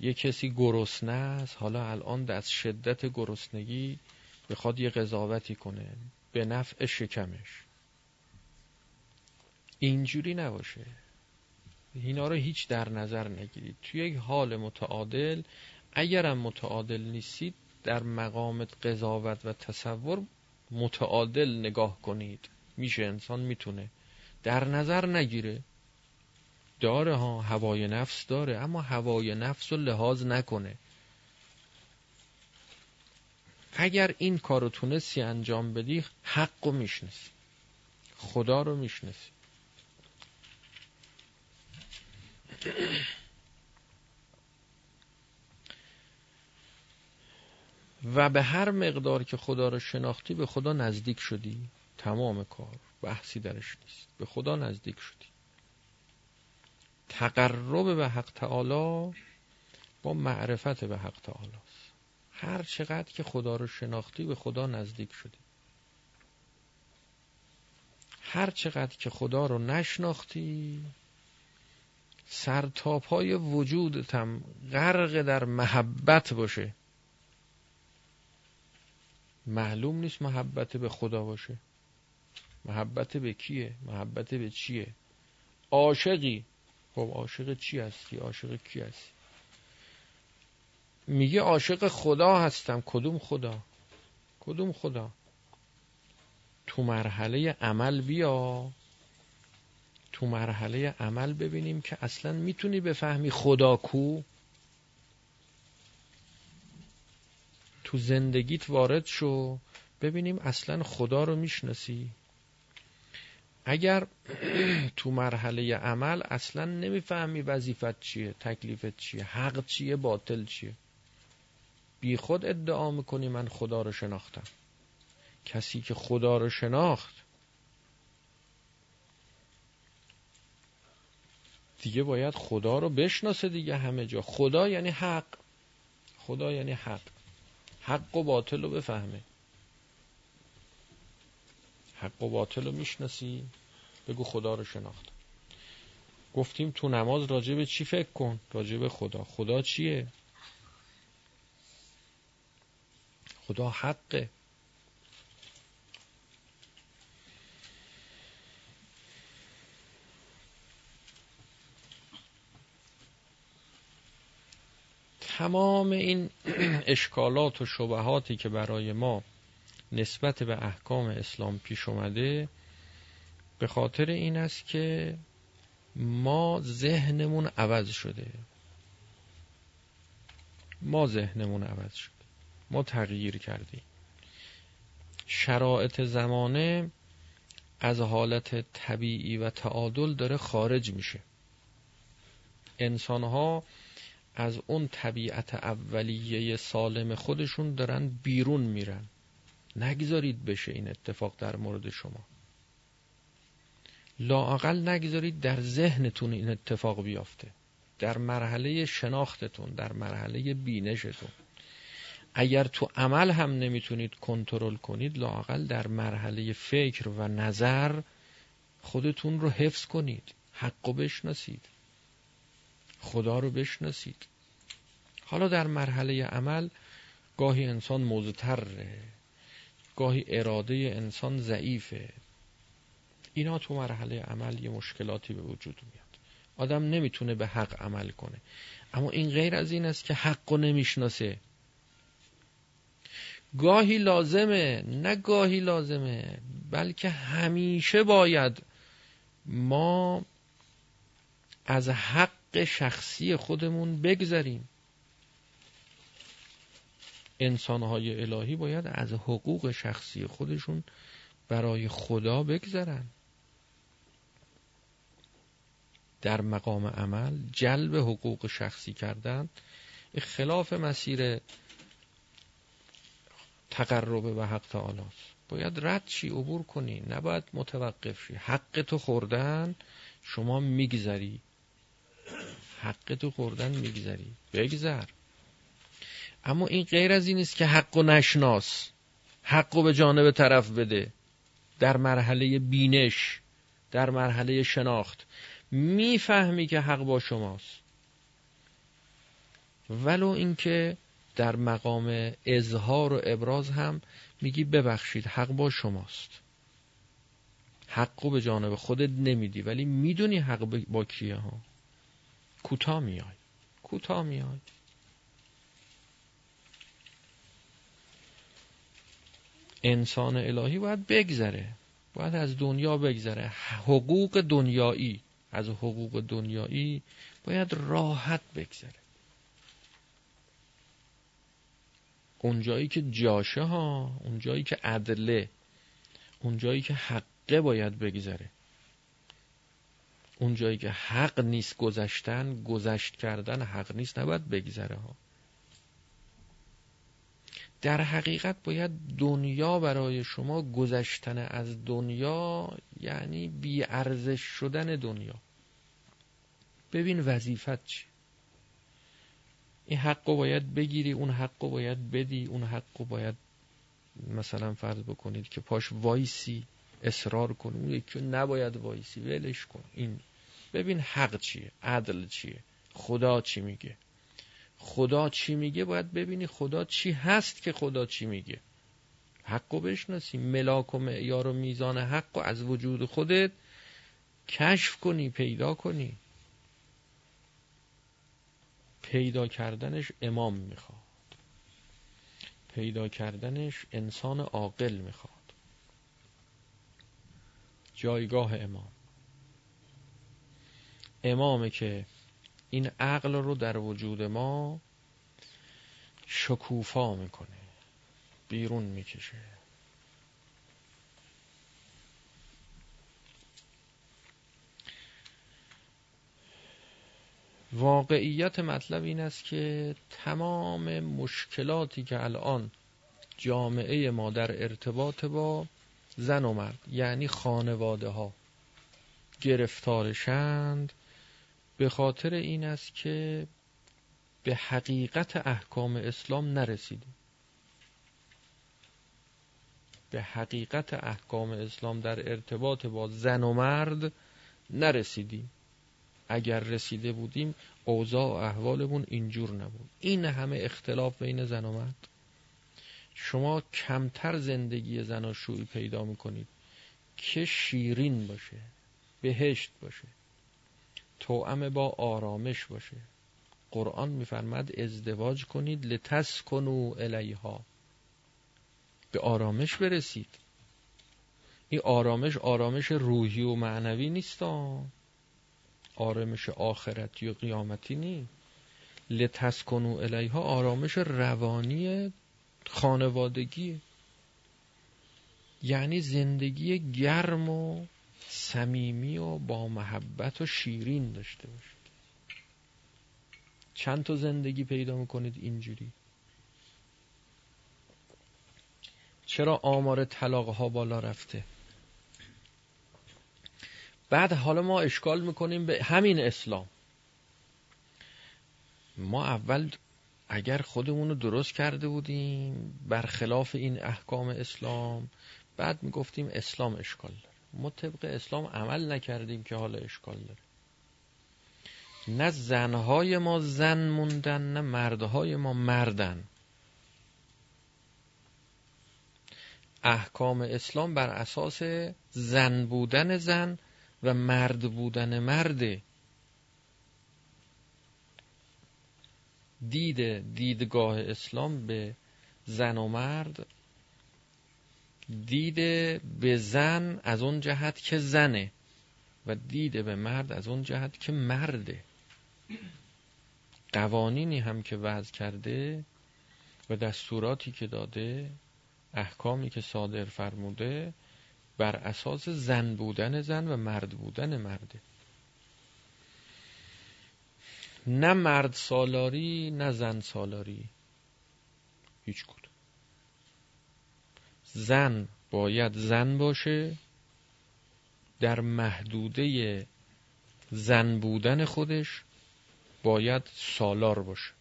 Speaker 1: یه کسی گرسنه است حالا الان از شدت گرسنگی بخواد یه قضاوتی کنه به نفع شکمش. اینجوری نباشه. اینا رو هیچ در نظر نگیرید. توی یک حال متعادل اگرم متعادل نیستید در مقام قضاوت و تصور متعادل نگاه کنید. میشه انسان می‌تونه. در نظر نگیره. داره ها هوای نفس داره اما هوای نفس رو لحاظ نکنه. اگر این کارو تونستی انجام بدی حق رو میشنسی خدا رو میشنسی و به هر مقدار که خدا رو شناختی به خدا نزدیک شدی. تمام کار. بحثی درش نیست. به خدا نزدیک شدی. تقرب به حق تعالی با معرفت به حق تعالی است. هر چقدر که خدا رو شناختی به خدا نزدیک شدی. هر چقدر که خدا رو نشناختی سرتاپای وجودتم غرق در محبت باشه. معلوم نیست محبت به خدا باشه. محبت به کیه؟ محبت به چیه؟ عاشقی. خب عاشق چی هستی؟ عاشق کی هستی؟ میگه عاشق خدا هستم. کدوم خدا؟ کدوم خدا؟ تو مرحله عمل بیا. تو مرحله عمل ببینیم که اصلا می‌تونی بفهمی خدا کو. تو زندگیت وارد شو. ببینیم اصلا خدا رو می‌شناسی. اگر تو مرحله عمل اصلا نمی‌فهمی وظیفت چیه تکلیفت چیه حق چیه باطل چیه. بی خود ادعا می‌کنی من خدا رو شناختم. کسی که خدا رو شناخت. دیگه باید خدا رو بشناسه دیگه همه جا. خدا یعنی حق. خدا یعنی حق. حق و باطل رو بفهمه. حق و باطل رو می‌شناسی بگو خدا رو شناخت. گفتیم تو نماز راجع به چی فکر کن؟ راجع به خدا. خدا چیه؟ خدا حقه. تمام این اشکالات و شبهاتی که برای ما نسبت به احکام اسلام پیش اومده به خاطر این است که ما ذهنمون عوض شده. ما ذهنمون عوض شده. ما تغییر کردیم. شرایط زمانه از حالت طبیعی و تعادل داره خارج میشه. انسان ها از اون طبیعت اولیه سالم خودشون دارن بیرون میرن. نگذارید بشه این اتفاق در مورد شما. لااقل نگذارید در ذهنتون این اتفاق بیافته. در مرحله شناختتون در مرحله بینشتون. اگر تو عمل هم نمی‌تونید کنترل کنید لااقل در مرحله فکر و نظر خودتون رو حفظ کنید. حق و بشناسید. خدا رو بشناسید. حالا در مرحله عمل گاهی انسان موزتره گاهی اراده انسان ضعیفه. اینا تو مرحله عمل یه مشکلاتی به وجود میاد. آدم نمی‌تونه به حق عمل کنه. اما این غیر از این است که حق رو نمی‌شناسه. گاهی لازمه نه گاهی لازمه بلکه همیشه باید ما از حق شخصی خودمون بگذریم انسانهای الهی باید از حقوق شخصی خودشون برای خدا بگذرن. در مقام عمل جلب حقوق شخصی کردن خلاف مسیر تقرب به حق تعالی. باید رد چی عبور کنی نباید متوقف شی. حق تو خوردن شما میگذری. حق تو خوردن میگذری بگذر. اما این غیر از این است که حق و نشناس حق و به جانب طرف بده. در مرحله بینش در مرحله شناخت. می‌فهمی که حق با شماست. ولو اینکه در مقام اظهار و ابراز هم میگی ببخشید حق با شماست. حق به جانب خودت نمیدی ولی می‌دونی حق با کیه ها. کوتاه میای. کوتاه میای. انسان الهی باید بگذره. باید از دنیا بگذره. حقوق دنیایی. از حقوق دنیایی باید راحت بگذره. اونجایی که جاشه ها اونجایی که عدله اونجایی که حقه باید بگذره. اونجایی که حق نیست گذشتن گذشت کردن حق نیست نباید بگذره ها. در حقیقت باید دنیا برای شما گذشتن از دنیا یعنی بی ارزش شدن دنیا. ببین وظیفت چیه. این حق رو باید بگیری اون حق رو باید بدی اون حق رو باید مثلا فرض بکنید که پاش وایسی اصرار کنی. اون نباید وایسی ولش کن. این ببین حق چیه عدل چیه خدا چی میگه. خدا چی میگه باید ببینی خدا چی هست که خدا چی میگه. حق و بشناسی ملاک و معیار و میزان حق و از وجود خودت کشف کنی پیدا کنی. پیدا کردنش امام می‌خواد. پیدا کردنش انسان عاقل می‌خواد. جایگاه امام. امامه که این عقل رو در وجود ما شکوفا می‌کنه بیرون می‌کشه. واقعیت مطلب این است که تمام مشکلاتی که الان جامعه ما در ارتباط با زن و مرد یعنی خانواده ها گرفتارشند به خاطر این است که به حقیقت احکام اسلام نرسیدیم. به حقیقت احکام اسلام در ارتباط با زن و مرد نرسیدیم. اگر رسیده بودیم اوضاع و احوالمون اینجور نبود. این همه اختلاف بین زن و مرد. شما کمتر زندگی زناشویی پیدا می‌کنید. که شیرین باشه بهشت باشه. توأم با آرامش باشه. قرآن میفرماد ازدواج کنید لتسکنو الیها. به آرامش برسید. این آرامش آرامش روحی و معنوی نیست. آرامش آخرتی و قیامتی نیست. لتسکنو الیها آرامش روانی خانوادگی. یعنی زندگی گرم و صمیمی و با محبت و شیرین داشته باشید. چند تا زندگی پیدا می‌کنید اینجوری؟ چرا آمار طلاق ها بالا رفته؟ بعد حالا ما اشکال می‌کنیم به همین اسلام. ما اول اگر خودمون رو درست کرده بودیم برخلاف این احکام اسلام بعد می‌گفتیم اسلام اشکال ما طبق اسلام عمل نکردیم که حالا اشکال داره. نه زنهای ما زن موندن نه مردهای ما مردن. احکام اسلام بر اساس زن بودن زن و مرد بودن مرده دید دیدگاه اسلام به زن و مرد دیده به زن از اون جهت که زنه و دیده به مرد از اون جهت که مرده. قوانینی هم که وضع کرده و دستوراتی که داده احکامی که صادر فرموده بر اساس زن بودن زن و مرد بودن مرده نه مرد سالاری نه زن سالاری. هیچ کدوم. زن باید زن باشه در محدوده زن بودن خودش باید سالار باشه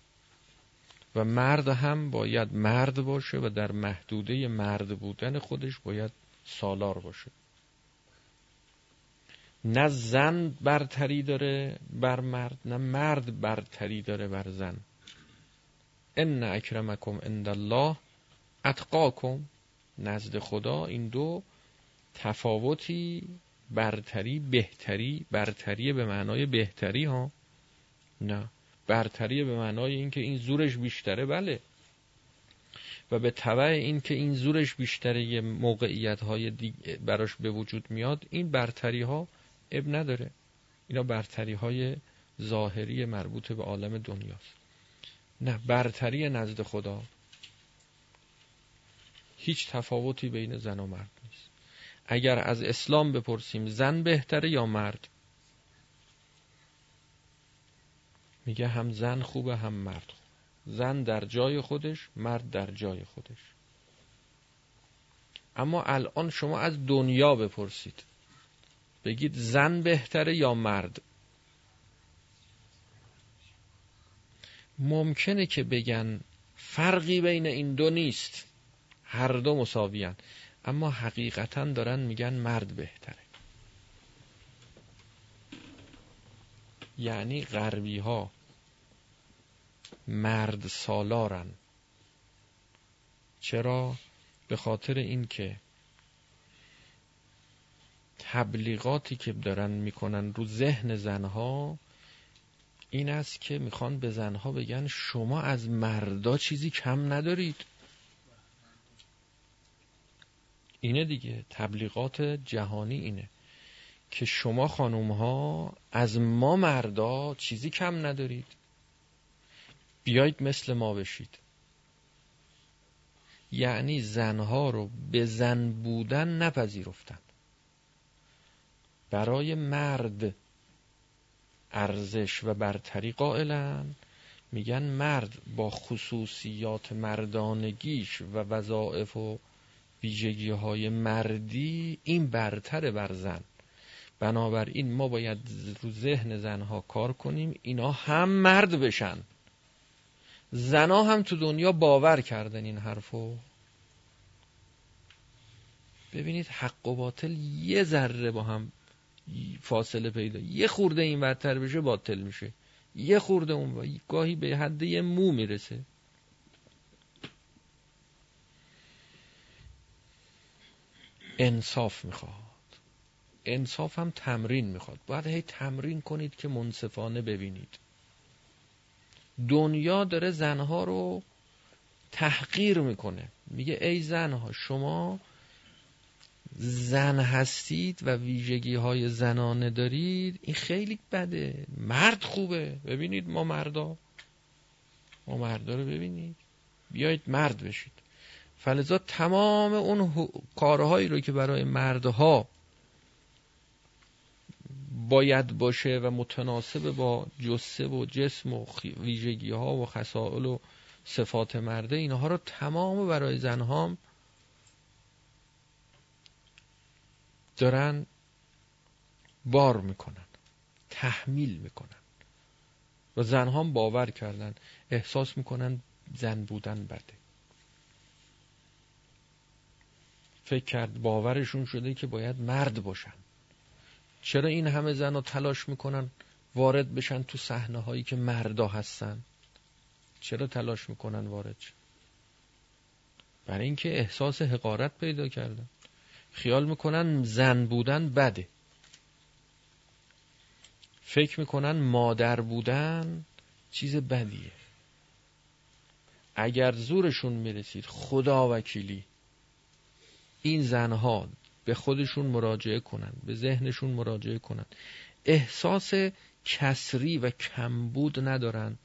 Speaker 1: و مرد هم باید مرد باشه و در محدوده مرد بودن خودش باید سالار باشه. نه زن برتری داره بر مرد نه مرد برتری داره بر زن. ان اکرمکم عند الله اتقاکم. نزد خدا این دو تفاوتی برتری بهتری برتری به معنای بهتری ها. نه برتری به معنای اینکه این زورش بیشتره بله. و به طبع این که این زورش بیشتره یه موقعیت های براش به وجود میاد این برتری ها اب نداره. اینا برتری های ظاهری مربوط به عالم دنیاست. نه برتری نزد خدا. هیچ تفاوتی بین زن و مرد نیست. اگر از اسلام بپرسیم زن بهتره یا مرد؟ میگه هم زن خوبه هم مرد خوبه. زن در جای خودش مرد در جای خودش. اما الان شما از دنیا بپرسید. بگید زن بهتره یا مرد؟ ممکنه که بگن فرقی بین این دو نیست. هر دو مساویان. اما حقیقتا دارن میگن مرد بهتره. یعنی غربی ها مرد سالارن. چرا؟ به خاطر اینکه تبلیغاتی که دارن می‌کنن رو ذهن زنها این است که می‌خوان به زنها بگن شما از مردا چیزی کم ندارید. اینه دیگه تبلیغات جهانی اینه که شما خانوم ها از ما مردا چیزی کم ندارید. بیایید مثل ما بشید. یعنی زنها رو به زن بودن نپذیرفتن. برای مرد ارزش و برتری قائلن. میگن مرد با خصوصیات مردانگیش و وظائف و ویژگی های مردی این برتر بر زن. بنابراین ما باید رو ذهن زنها کار کنیم اینا هم مرد بشن. زنا هم تو دنیا باور کردن این حرفو. ببینید حق و باطل یه ذره با هم فاصله پیدا. یه خورده این ورتر بشه باطل میشه. یه خورده اون گاهی به حد یه مو می‌رسه. انصاف می‌خواد. انصاف هم تمرین می‌خواد. باید هی تمرین کنید که منصفانه ببینید. دنیا داره زنها رو تحقیر می‌کنه. میگه ای زنها شما زن هستید و ویژگی های زنانه دارید. این خیلی بده. مرد خوبه. ببینید ما مردا. ما مردا رو ببینید. بیایید مرد بشید. فلزا تمام اون کارهایی رو که برای مردها باید باشه و متناسب با جسه و جسم و ویژگی ها و خصائل و صفات مرده اینها رو تمام برای زنهام دارن بار می‌کنن تحمیل می‌کنن و زنها باور کردن احساس می‌کنن زن بودن بده. فکر کرد باورشون شده که باید مرد باشن. چرا این همه زن رو تلاش می‌کنن وارد بشن تو صحنه هایی که مردا هستن؟ چرا تلاش می‌کنن وارد برای اینکه احساس حقارت پیدا کردن خیال می‌کنن زن بودن بده. فکر می‌کنن مادر بودن چیز بدیه. اگر زورشون می‌رسید خدا وکیلی این زنها به خودشون مراجعه کنن به ذهنشون مراجعه کنن. احساس کسری و کمبود ندارن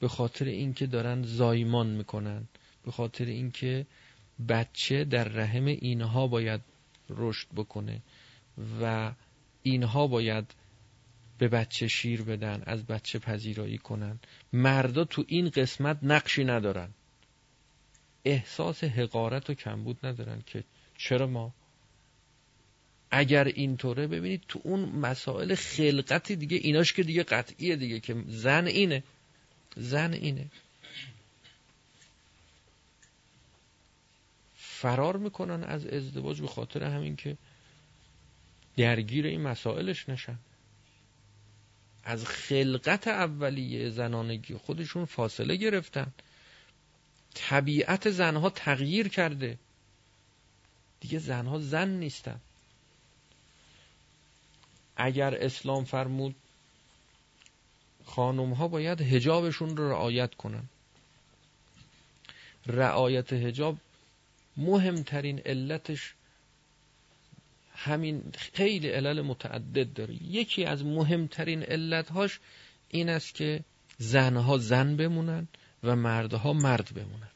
Speaker 1: به خاطر اینکه دارن زایمان می‌کنن به خاطر اینکه بچه در رحم اینها باید رشد بکنه و اینها باید به بچه شیر بدن از بچه پذیرایی کنن. مردا تو این قسمت نقشی ندارن. احساس حقارت و کمبود ندارن که چرا ما اگر اینطوره ببینید تو اون مسائل خلقتی دیگه ایناش که دیگه قطعیه دیگه که زن اینه. زن اینه. فرار می‌کنن از ازدواج به خاطر همین که درگیر این مسائلش نشن. از خلقت اولیه زنانگی خودشون فاصله گرفتن. طبیعت زنها تغییر کرده. دیگه زنها زن نیستن. اگر اسلام فرمود خانم ها باید هجابشون رو رعایت کنن. رعایت هجاب مهمترین علتش همین خیلی علل متعدد داره. یکی از مهمترین علتهاش این است که زنها زن بمونن. و مردها مرد بمونن.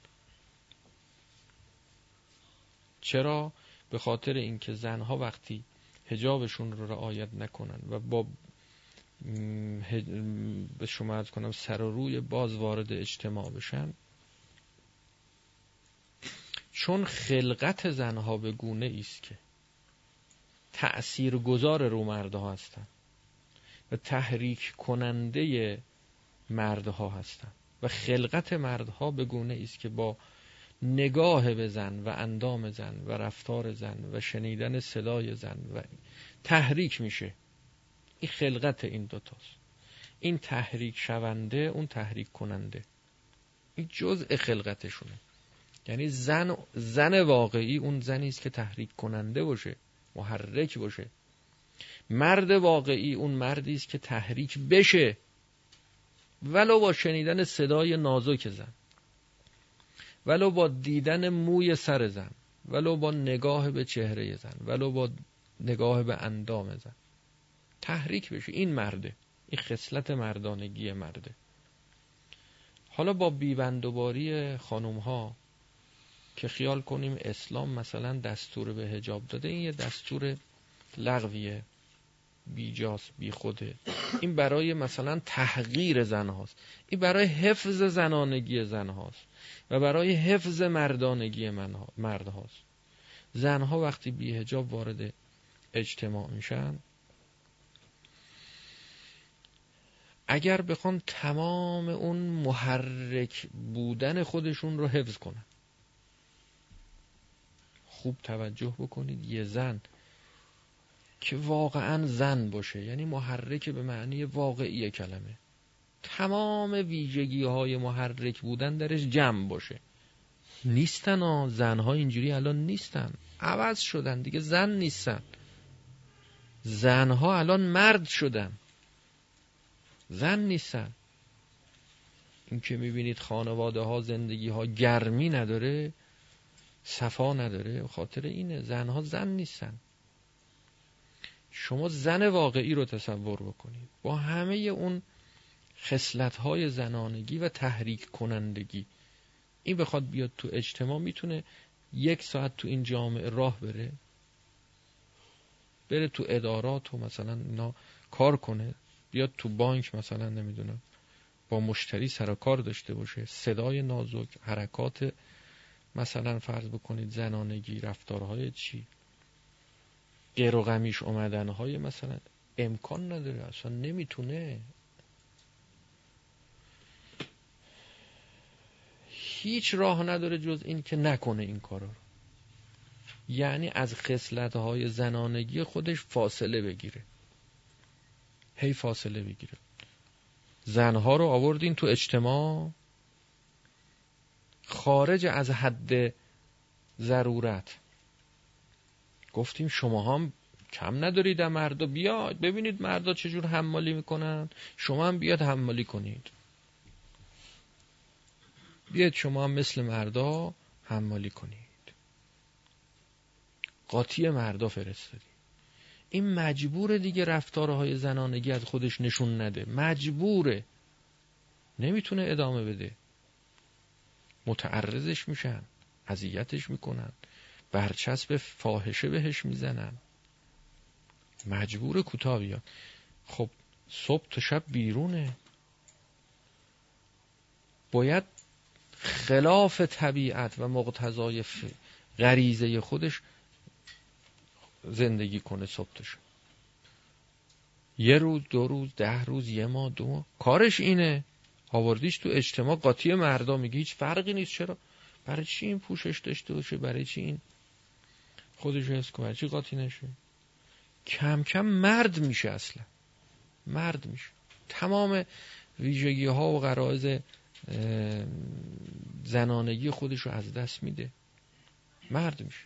Speaker 1: چرا؟ به خاطر اینکه زنها وقتی هجابشون رو رعایت نکنن و با به شما از کنم سر و روی باز وارد اجتماع بشن چون خلقت زنها به گونه است که تأثیر گذار رو مردها هستند و تحریک کننده مردها هستند و خلقت مردها به گونه است که با نگاه به زن و اندام زن و رفتار زن و شنیدن صدای زن و تحریک میشه. این خلقت این دوتاست این تحریک شونده اون تحریک کننده. این جزء خلقتشونه. یعنی زن زن واقعی اون زنی است که تحریک کننده باشه محرک باشه. مرد واقعی اون مردی است که تحریک بشه. ولو با شنیدن صدای نازک زن ولو با دیدن موی سر زن ولو با نگاه به چهره زن ولو با نگاه به اندام زن. تحریک بشه این مرده. این خصلت مردانگی مرده. حالا با بیبندوباری خانوم ها که خیال کنیم اسلام مثلا دستور به هجاب داده این یه دستور لغویه. بیجاست بی خوده این برای مثلا تحقیر زن هاست. این برای حفظ زنانگی زن هاست. و برای حفظ مردانگی من ها، مرد هاست. زن ها وقتی بی هجاب وارد اجتماع میشن اگر بخوان تمام اون محرک بودن خودشون رو حفظ کنن. خوب توجه بکنید یه زن که واقعا زن باشه. یعنی محرک به معنی واقعی کلمه. تمام ویژگی های محرک بودن درش جمع باشه. نیستن ها زنها اینجوری الان نیستن. عوض شدن دیگه زن نیستن. زنها الان مرد شدن. زن نیستن. این که می‌بینید خانواده ها زندگی ها گرمی نداره صفا نداره. خاطر اینه زنها زن نیستن. شما زن واقعی رو تصور بکنید با همه اون خصلت های زنانگی و تحریک کنندگی. این بخواد بیاد تو اجتماع می‌تونه یک ساعت تو این جامعه راه بره. بره تو ادارات و مثلا اینا کار کنه. بیاد تو بانک مثلا نمی‌دونم. با مشتری سر کار داشته باشه. صدای نازک حرکات مثلا فرض بکنید زنانگی رفتارهای چی. گیر و غمیش اومدنهای مثلا امکان نداره اصلا نمی‌تونه. هیچ راه نداره جز این که نکنه این کارا رو. یعنی از خصلت های زنانگی خودش فاصله بگیره. هی فاصله بگیره. زنها رو آوردین تو اجتماع. خارج از حد ضرورت. گفتیم شما هم کم ندارید مردا بیاد. ببینید مردا چجور حمالی می‌کنن. شما هم بیاد حمالی کنید. بیاد شما هم مثل مردا حمالی کنید. قاطی مردا فرستادی. این مجبور دیگه رفتارهای زنانگی از خودش نشون نده. مجبوره. نمی‌تونه ادامه بده. متعرضش میشن. اذیتش می‌کنن. برچسب فاحشه بهش می‌زنن. مجبور کوتاه بیاد. خب صبح تا شب بیرونه. باید خلاف طبیعت و مقتضای غریزه خودش زندگی کنه صبح تا شب. یه روز دو روز ده روز یه ماه دو ماه. کارش اینه. آوردیش تو اجتماع قاطی مردا میگه هیچ فرقی نیست. چرا؟ برای چی این پوشش داشته باشه؟ برای چی این خودش حس کنه. چی قاطی نشه؟ کم کم مرد میشه اصلا. مرد میشه. تمام ویژگی ها و غرایز زنانگی خودش رو از دست میده. مرد میشه.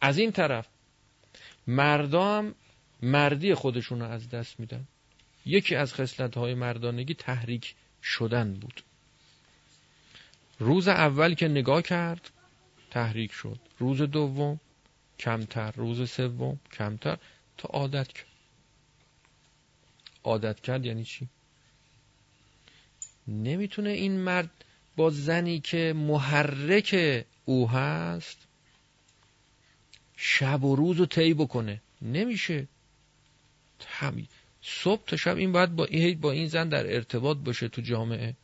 Speaker 1: از این طرف مردا هم مردی خودشون رو از دست میدن. یکی از خصلت های مردانگی تحریک شدن بود. روز اول که نگاه کرد تحریک شد. روز دوم کمتر روز سوم کمتر تا عادت کرد. عادت کرد یعنی چی؟ نمی‌تونه این مرد با زنی که محرک او هست شب و روز رو طی بکنه. نمیشه. تمی صبح تا شب این باید با این با این زن در ارتباط باشه تو جامعه.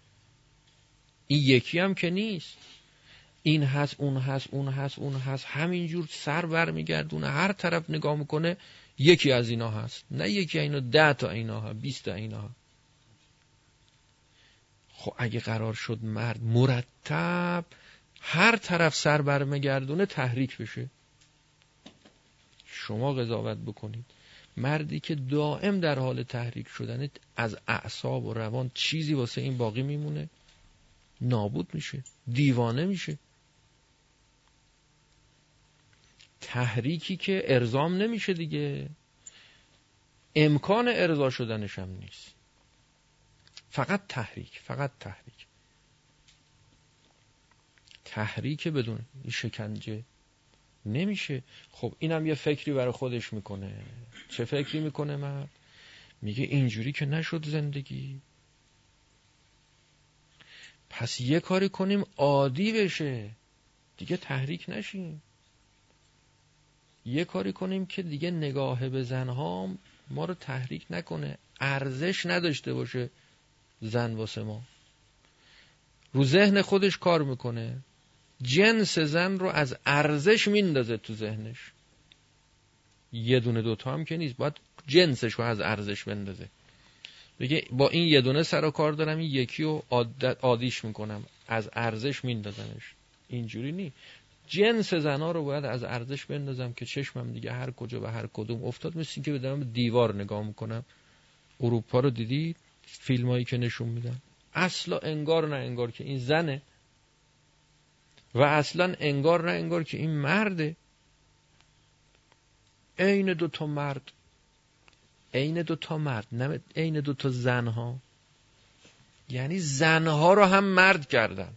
Speaker 1: این یکی هم که نیست. این هست اون هست اون هست اون هست. همینجور سر بر میگردونه هر طرف نگاه می‌کنه یکی از اینا هست. نه یکی اینا ده تا اینا ها بیست تا اینا ها. خب اگه قرار شد مرد مرتب هر طرف سر برمیگردونه تحریک بشه. شما قضاوت بکنید. مردی که دائم در حال تحریک شدن از اعصاب و روان چیزی واسه این باقی میمونه. نابود میشه. دیوانه میشه. تحریکی که ارزام نمیشه دیگه. امکان ارضا شدنش هم نیست. فقط تحریک فقط تحریک. تحریک بدون شکنجه نمیشه. خب اینم یه فکری برای خودش می‌کنه. چه فکری می‌کنه مرد؟ میگه اینجوری که نشد زندگی. پس یه کاری کنیم عادی بشه. دیگه تحریک نشیم. یه کاری کنیم که دیگه نگاه به زنها ما رو تحریک نکنه ارزش نداشته باشه زن واسه ما. رو ذهن خودش کار می‌کنه. جنس زن رو از ارزش میندازه تو ذهنش. یه دونه دوتا هم که نیست باید جنسش رو از ارزش بندازه. بگه با این یه دونه سر و کار دارم این یکی رو عادیش می‌کنم. از ارزش میندازمش. اینجوری نی. جنس زنا رو باید از ارزش بندازم که چشمم دیگه هر کجا و هر کدوم افتاد. مثل که بدم دیوار نگاه می‌کنم. اروپا رو دیدی؟ فیلم که نشون میدن. اصلا انگار نه انگار که این زنه. و اصلا انگار نه انگار که این مرده. عین دو تا مرد. عین دو تا مرد. نه عین دو تا زنها. یعنی زنها رو هم مرد کردن.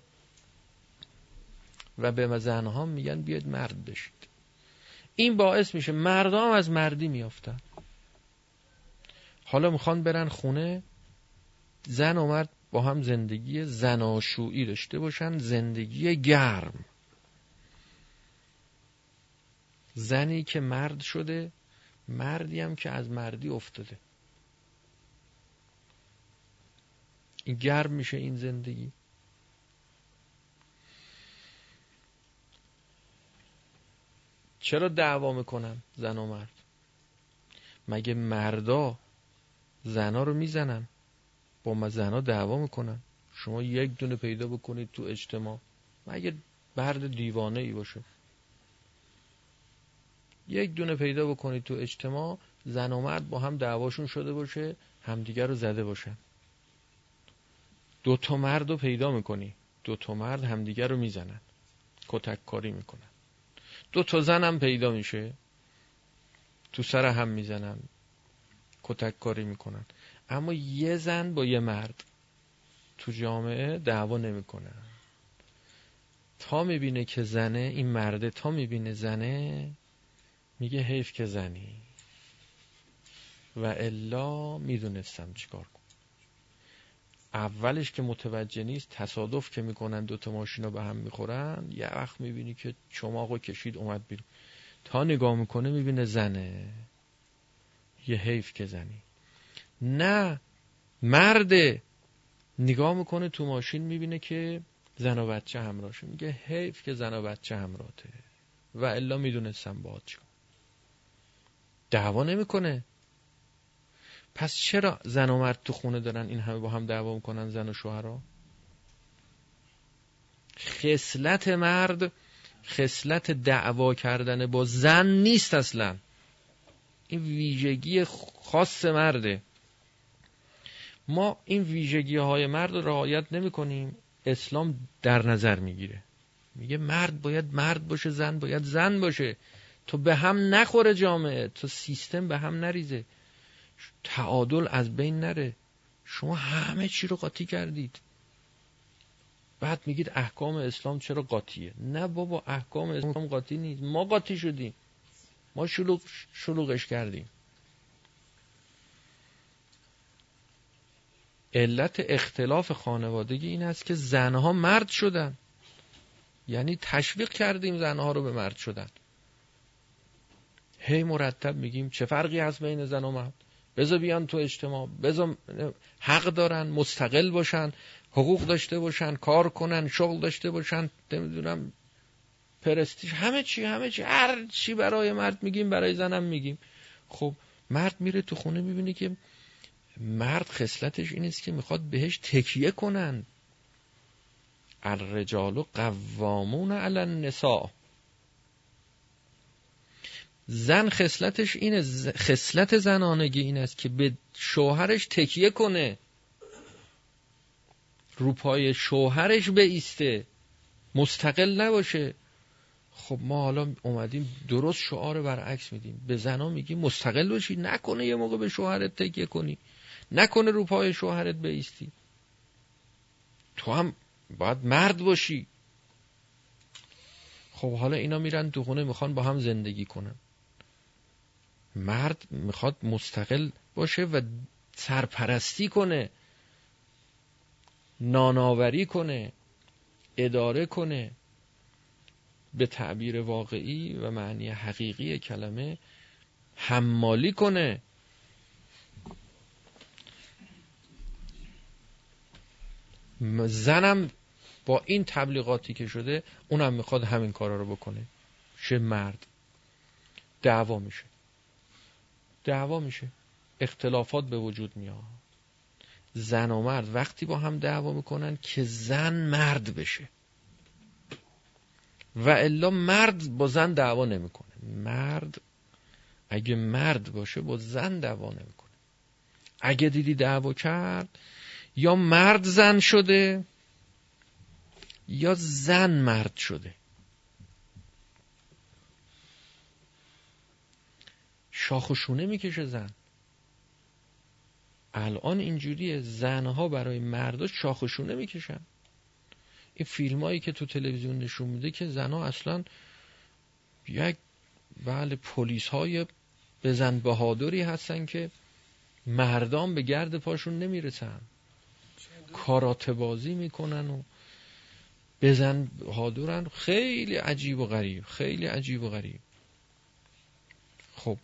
Speaker 1: و به زنها میگن بیاید مرد بشید. این باعث میشه مردم از مردی میافتن. حالا می‌خوان برن خونه زن و مرد با هم زندگی زناشویی داشته باشن زندگی گرم. زنی که مرد شده مردی هم که از مردی افتاده. این گرم میشه این زندگی. چرا دعوا می‌کنن زن و مرد؟ مگه مردا زنا رو می‌زنن؟ با زنا دعوا می‌کنن. شما یک دونه پیدا بکنید تو اجتماع. مگه برد دیوانه ای باشه؟ یک دونه پیدا بکنید تو اجتماع زن و مرد با هم دعواشون شده باشه همدیگر رو زده باشن. دو تا مرد رو پیدا می‌کنی. دو تا مرد همدیگر رو می‌زنن. کتک کاری می‌کنن. دو تا زن هم پیدا میشه. تو سر هم می‌زنن. کتک کاری می‌کنن. اما یه زن با یه مرد تو جامعه دعوا نمی‌کنن تا می‌بینه که زنه این مرده تا می‌بینه زنه میگه حیف که زنی. و الا می‌دونستم چیکار کنم. اولش که متوجه نیست تصادف که می‌کنن دوتا ماشینا به هم می‌خورن یه وقت می‌بینی که چماقو کشید اومد بیرون. تا نگاه می‌کنه می‌بینه زنه. یه حیف که زنی. نه مرده نگاه می‌کنه تو ماشین می‌بینه که زن و بچه همراهشه. میگه حیف که زن و بچه همراهته. و الا می‌دونستم باید چیکار. دعوا نمی‌کنه. پس چرا زن و مرد تو خونه دارن این همه با هم دعوا می‌کنن زن و شوهرها خصلت مرد خصلت دعوا کردن با زن نیست اصلا. این ویژگی خاص مرده. ما این ویژگی های مرد رو رعایت نمی کنیم اسلام در نظر می‌گیره. میگه مرد باید مرد باشه زن باید زن باشه. تو به هم نخوره جامعه. تو سیستم به هم نریزه. تعادل از بین نره. شما همه چی رو قاطی کردید. بعد میگید احکام اسلام چرا قاطیه؟ نه بابا احکام اسلام قاطی نیست. ما قاطی شدیم. ما شلوغ شلوغش کردیم. علت اختلاف خانوادگی این است که زنها مرد شدن. یعنی تشویق کردیم زنها رو به مرد شدن. هی مرتب میگیم چه فرقی هست بین زن و مرد؟ بذار بیان تو اجتماع. بذار حق دارن مستقل باشن حقوق داشته باشن کار کنن شغل داشته باشن نمی‌دونم پرستیش همه چی همه چی. هر چی برای مرد میگیم برای زنم میگیم. خب مرد میره تو خونه می‌بینه که مرد خصلتش این است که می‌خواد بهش تکیه کنن. الرجال قوامون علی النساء. زن خصلتش اینه خصلت زنانگی این است که به شوهرش تکیه کنه. روپای شوهرش بیسته. مستقل نباشه. خب ما حالا اومدیم درست شعار برعکس میدیم. به زنا میگیم مستقل باشی نکنه یه موقع به شوهرت تکیه کنی. نکنه روپای شوهرت بیستی. تو هم باید مرد باشی. خب حالا اینا میرن تو خونه می‌خوان با هم زندگی کنن. مرد می‌خواد مستقل باشه و سرپرستی کنه ناناوری کنه اداره کنه به تعبیر واقعی و معنی حقیقی کلمه حمالی کنه. زنم با این تبلیغاتی که شده اونم می‌خواد همین کارا رو بکنه. شه مرد. دعوا میشه. دعوا میشه. اختلافات به وجود میاد. زن و مرد وقتی با هم دعوا می‌کنن که زن مرد بشه. و الا مرد با زن دعوا نمی‌کنه. مرد اگه مرد باشه با زن دعوا نمی‌کنه. اگه دیدی دعوا کرد یا مرد زن شده یا زن مرد شده. شاخ و شونه می‌کشه زن. الان اینجوریه زنها برای مردا شاخ و شونه می‌کشن. این فیلم هایی که تو تلویزیون نشون میده که زنها اصلا یک بله پلیس های بزن بهادری هستن که مردان به گرد پاشون نمی‌رسن. کارات بازی می‌کنن و بزن بهادرن. خیلی عجیب و غریب خیلی عجیب و غریب. خب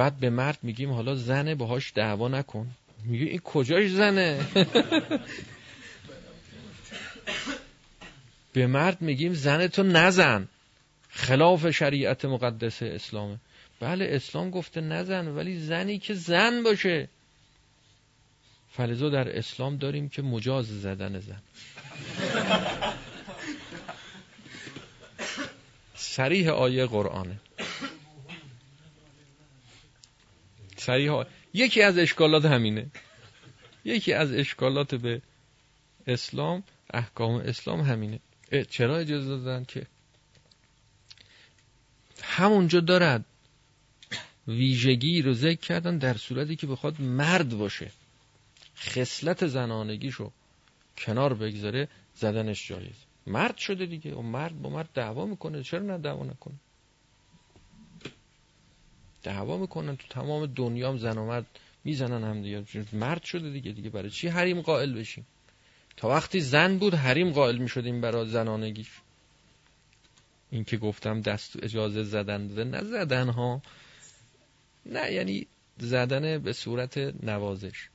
Speaker 1: بعد به مرد میگیم حالا زنه باهاش دعوا نکن. میگه این کجاش زنه؟ به مرد میگیم زن تو نزن. خلاف شریعت مقدس اسلامه. بله اسلام گفته نزن ولی زنی که زن باشه. فلزا در اسلام داریم که مجاز زدن زن. سریح آیه قرآنه. سریح یکی از اشکالات همینه. یکی از اشکالات به اسلام احکام اسلام همینه. چرا اجازه دادن که؟ همونجا دارد ویژگی رو ذکر کردن در صورتی که بخواد مرد باشه. خصلت زنانگیشو کنار بگذاره زدنش جایز. مرد شده دیگه. و مرد با مرد دعوا می‌کنه. چرا نه دعوا نکنه؟ دعوا می‌کنن تو تمام دنیا هم زن و مرد می‌زنن هم دیگه. مرد شده دیگه دیگه برای چی حریم قائل بشیم؟ تا وقتی زن بود حریم قائل می‌شدیم برای زنانگیش این که گفتم دست اجازه زدن داده نه زدن ها نه یعنی زدن به صورت نوازش.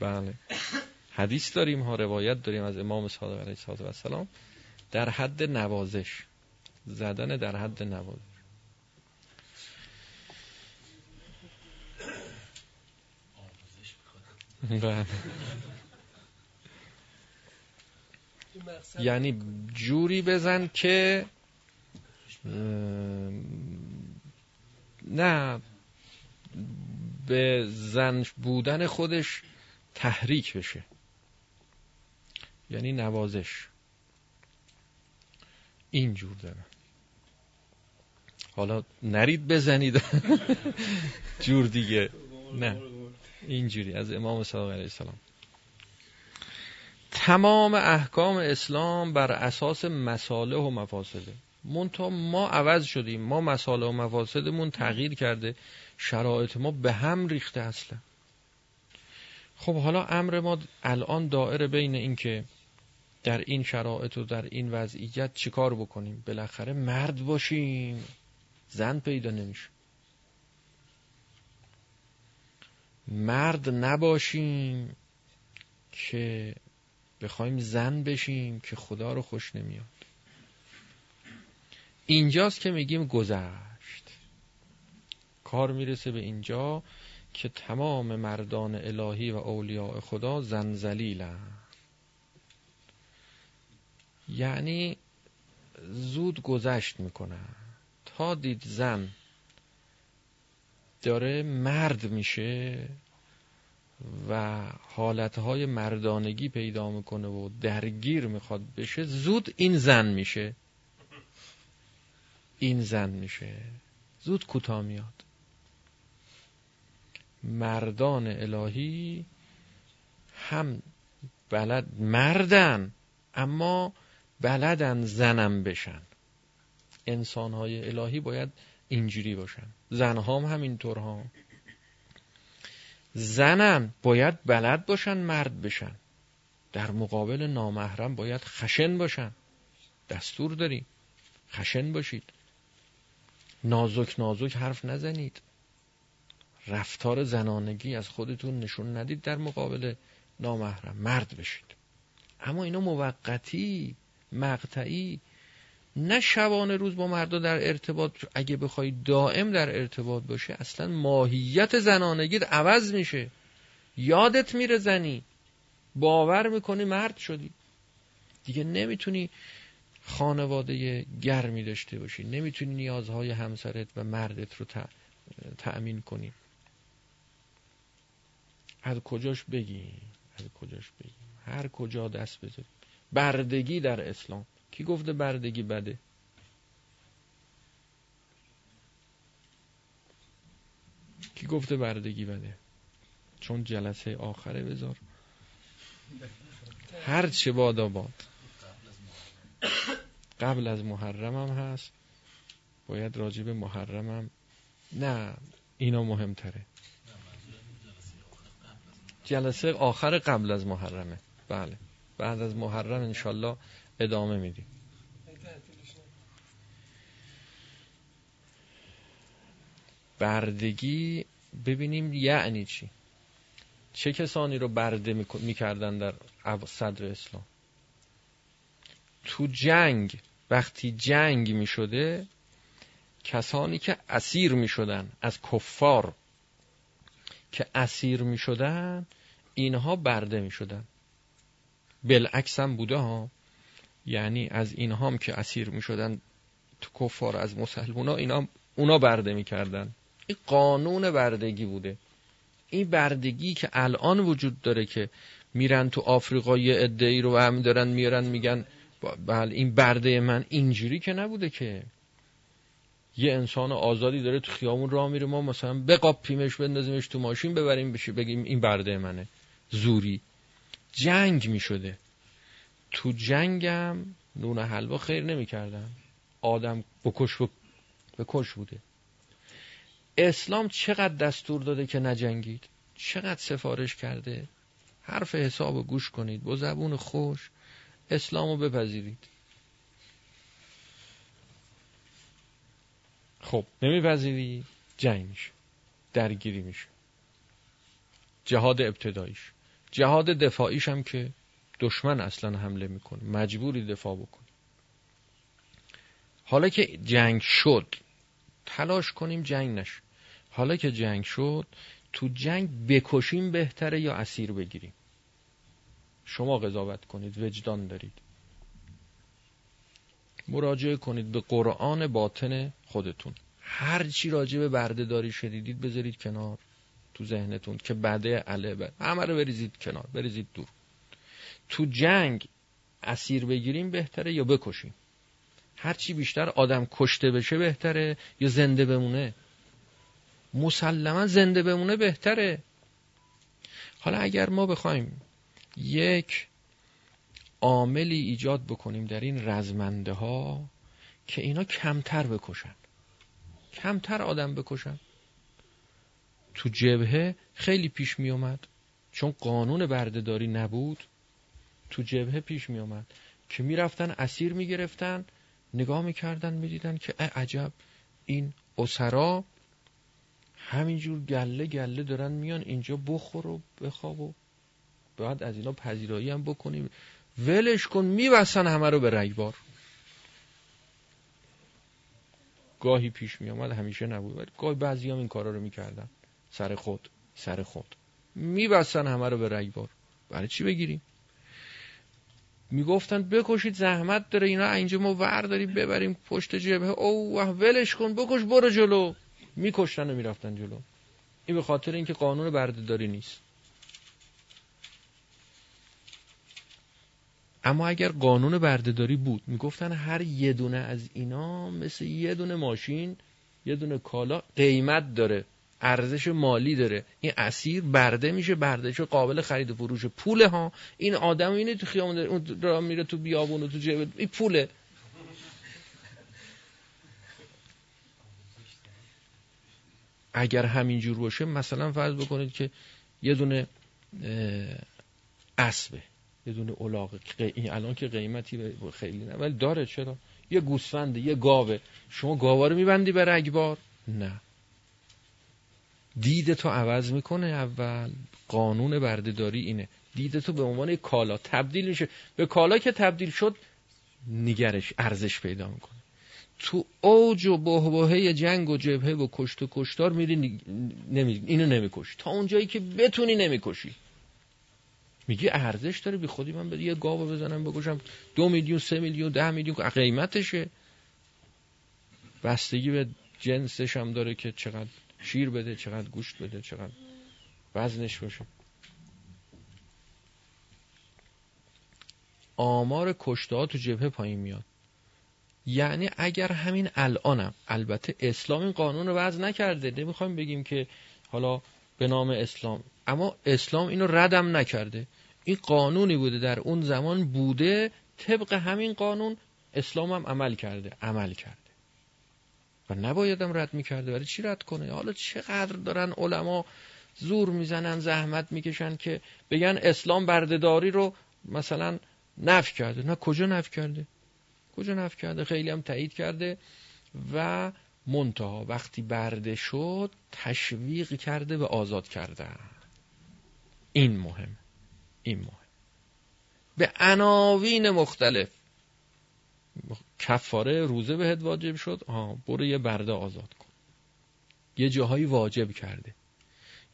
Speaker 1: بله. حدیث داریم ها روایت داریم از امام صادق علیه السلام در حد نوازش. زدن در حد نوازش بله. یعنی جوری بزن که نه به زن بودن خودش تحریک بشه. یعنی نوازش. اینجور داره حالا نرید بزنید. جور دیگه. نه. اینجوری. از امام صادق علیه السلام. تمام احکام اسلام بر اساس مساله و مفاسده. منتها ما عوض شدیم. ما مساله و مفاسدمون تغییر کرده. شرایط ما به هم ریخته اصلا. خب حالا امر ما الان دائره بین این که در این شرایط و در این وضعیت چیکار بکنیم؟ بالاخره مرد باشیم. زن پیدا نمیشه. مرد نباشیم که بخوایم زن بشیم که خدا رو خوش نمیاد. اینجاست که میگیم گذشت. کار می‌رسه به اینجا که تمام مردان الهی و اولیاء خدا زنزلیلن. یعنی زود گذشت می‌کنن. تا دید زن داره مرد میشه و حالتهای مردانگی پیدا می‌کنه و درگیر می‌خواد بشه زود این زن میشه. این زن میشه. زود کوتاه میاد. مردان الهی هم بلد مردن اما بلدن زنم بشن. انسانهای الهی باید اینجوری باشن. زنهام هم اینطور ها زنم باید بلد باشن مرد بشن. در مقابل نامحرم باید خشن باشن. دستور داریم خشن باشید. نازک نازک حرف نزنید. رفتار زنانگی از خودتون نشون ندید در مقابل نامحرم. مرد بشید. اما اینا موقتی مقطعی نه شبانه روز با مردا در ارتباط اگه بخوای دائم در ارتباط باشه اصلا ماهیت زنانگیت عوض میشه. یادت میره زنی. باور می‌کنی مرد شدی. دیگه نمی‌تونی خانواده گرمی داشته باشی. نمی‌تونی نیازهای همسرت و مردت رو تأمین کنی. از کجاش بگی از کجاش بگی هر کجا دست بذاری بردگی در اسلام. کی گفته بردگی بده؟ کی گفته بردگی بده؟ چون جلسه آخره بذار. هر چه باد. قبل از محرمم هست. باید راجب محرمم نه اینا مهمتره. جلسه آخر قبل از محرمه. بله. بعد از محرم انشالله ادامه میدیم. بردگی ببینیم یعنی چی؟ چه کسانی رو برده می‌کردن در صدر اسلام؟ تو جنگ وقتی جنگ می‌شده کسانی که اسیر می‌شدن از کفار که اسیر می‌شدن اینها برده می‌شدن. بالعکس هم بوده ها. یعنی از اینها هم که اسیر می‌شدن تو کفار از مسلمونا اینا اونا برده می‌کردن. این قانون بردگی بوده. این بردگی که الان وجود داره که میرن تو آفریقا یه عده رو هم دارن میارن میگن بله این برده من اینجوری که نبوده که. یه انسان آزادی داره تو خیامون راه میره ما مثلا بقاپیمش بندازیمش تو ماشین ببریم بشه بگیم این برده منه. زوری. جنگ می‌شده. تو جنگم نون حلوا خیر نمی‌کردن. آدم بکش بکش بوده. اسلام چقدر دستور داده که نجنگید؟ چقدر سفارش کرده؟ حرف حساب گوش کنید با زبون خوش اسلامو بپذیرید. خب نمیپذیری جنگ میشه درگیری میشه. جهاد ابتداییش. جهاد دفاعیش هم که دشمن اصلا حمله می‌کنه. مجبوری دفاع بکنی حالا که جنگ شد تلاش کنیم جنگ نشه. حالا که جنگ شد تو جنگ بکشیم بهتره یا اسیر بگیریم؟ شما قضاوت کنید وجدان دارید. مراجعه کنید به قرآن باطن خودتون. هر چی راجع به برده داری شدیدید بذارید کنار تو ذهنتون که بده عله بده همه رو بریزید کنار بریزید دور. تو جنگ اسیر بگیریم بهتره یا بکشیم. هرچی بیشتر آدم کشته بشه بهتره یا زنده بمونه. مسلما زنده بمونه بهتره. حالا اگر ما بخوایم یک عاملی ایجاد بکنیم در این رزمنده ها که اینا کمتر بکشن. کمتر آدم بکشن. تو جبهه خیلی پیش می اومد چون قانون بردهداری نبود. تو جبهه پیش می اومد که می‌رفتن اسیر می‌گرفتن نگاه می‌کردن می‌دیدن که عجب. این اسرا همینجور گله گله دارن میان اینجا بخور و بخواب و باید از اینا پذیرایی هم بکنیم. ولش کن میبسن همه رو به رگبار. گاهی پیش می آمد همیشه نبود ولی گاهی بعضی هم این کارا رو می‌کردن. سر خود سر خود. میبستن همه رو به رگبار. برای چی بگیریم؟ می‌گفتن بکشید زحمت داره اینا اینجا ما ور داریم ببریم پشت جبهه. او ولش کن بکش برو جلو. میکشتن و می‌رفتن جلو. این به خاطر اینکه قانون بردهداری نیست. اما اگر قانون بردهداری بود می‌گفتن هر یه دونه از اینا مثل یه دونه ماشین یه دونه کالا قیمت داره. ارزش مالی داره. این اسیر برده میشه بردهش قابل خرید و فروش پوله ها. این آدم اینه تو خیابون اون را میره تو بیابون و تو جبل این پوله. اگر همینجور باشه مثلا فرض بکنید که یه دونه اسبه یه دونه الاغه این الان که قیمتی خیلی نه ولی داره چرا؟ یه گوسفنده یه گاوه. شما گاوا رو میبندی به رگبار نه. دید تو عوض می‌کنه اول قانون بردهداری اینه. دید تو به عنوان کالا تبدیل میشه. به کالا که تبدیل شد نگرش ارزش پیدا می‌کنه. تو اوج و بهبهه جنگ و جبهه و کشت و کشتار میری نمی... اینو نمی‌کشی. تا اونجایی که بتونی نمی‌کشی. میگی ارزش داره بی خودی من یه گاو بزنم بکشم. دو میلیون سه میلیون ده میلیون قیمتشه. بستگی به جنسش هم داره که چقدر شیر بده چقدر گوشت بده چقدر وزنش باشه. آمار کشته تو جبهه پایین میاد. یعنی اگر همین الانم البته اسلام این قانون رو وضع نکرده نمی‌خوایم بگیم که حالا به نام اسلام اما اسلام اینو ردم نکرده. این قانونی بوده در اون زمان بوده طبق همین قانون اسلام هم عمل کرده عمل کرده. و نبایدم رد می‌کرده. ولی چی رد کنه؟ حالا چقدر دارن علما زور می‌زنن زحمت می‌کشن که بگن اسلام بردهداری رو مثلا نف کرده. نه کجا نف کرده؟ کجا نف کرده؟ خیلی هم تایید کرده و منتها وقتی برده شد تشویق کرده به آزاد کرده. این مهم. این مهم. به عناوین مختلف. کفاره روزه بهت واجب شد. آه برو یه برده آزاد کن. یه جاهایی واجب کرده.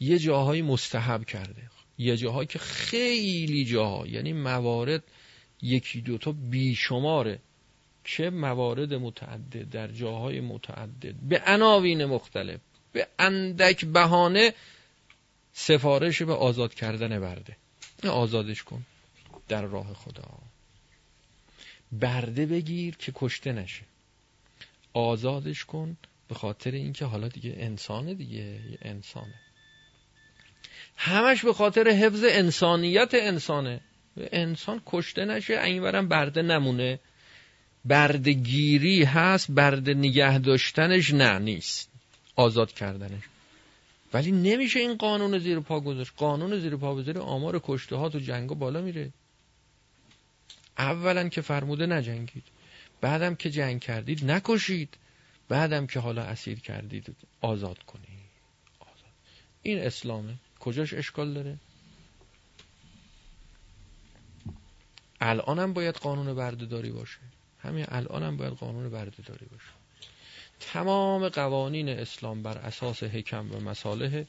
Speaker 1: یه جاهایی مستحب کرده. یه جاهایی که خیلی جاها یعنی موارد یکی دوتا بیشماره. که موارد متعدد در جاهای متعدد؟ به عناوین مختلف. به اندک بهانه سفارش به آزاد کردن برده. آزادش کن در راه خدا. برده بگیر که کشته نشه. آزادش کن به خاطر اینکه حالا دیگه انسانه دیگه انسانه. همش به خاطر حفظ انسانیت انسانه. انسان کشته نشه اینورم برده نمونه. بردگیری هست برده نگه داشتنش نه نیست. آزاد کردنش. ولی نمیشه این قانون زیر پا گذاشت. قانون زیر پا بذاره آمار کشته ها تو جنگا بالا میره. اولا که فرموده نجنگید. بعدم که جنگ کردید نکشید. بعدم که حالا اسیر کردید آزاد کنید. آزاد. این اسلامه. کجاش اشکال داره؟ الانم باید قانون بردهداری باشه. همین الانم باید قانون بردهداری باشه. تمام قوانین اسلام بر اساس حکم و مصالح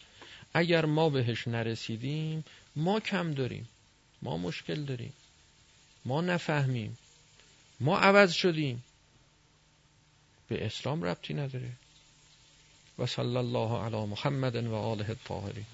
Speaker 1: اگر ما بهش نرسیدیم ما کم داریم. ما مشکل داریم. ما نفهمیم. ما عوض شدیم. به اسلام ربطی نداره. و صلی الله علی محمد و آله الطاهرین.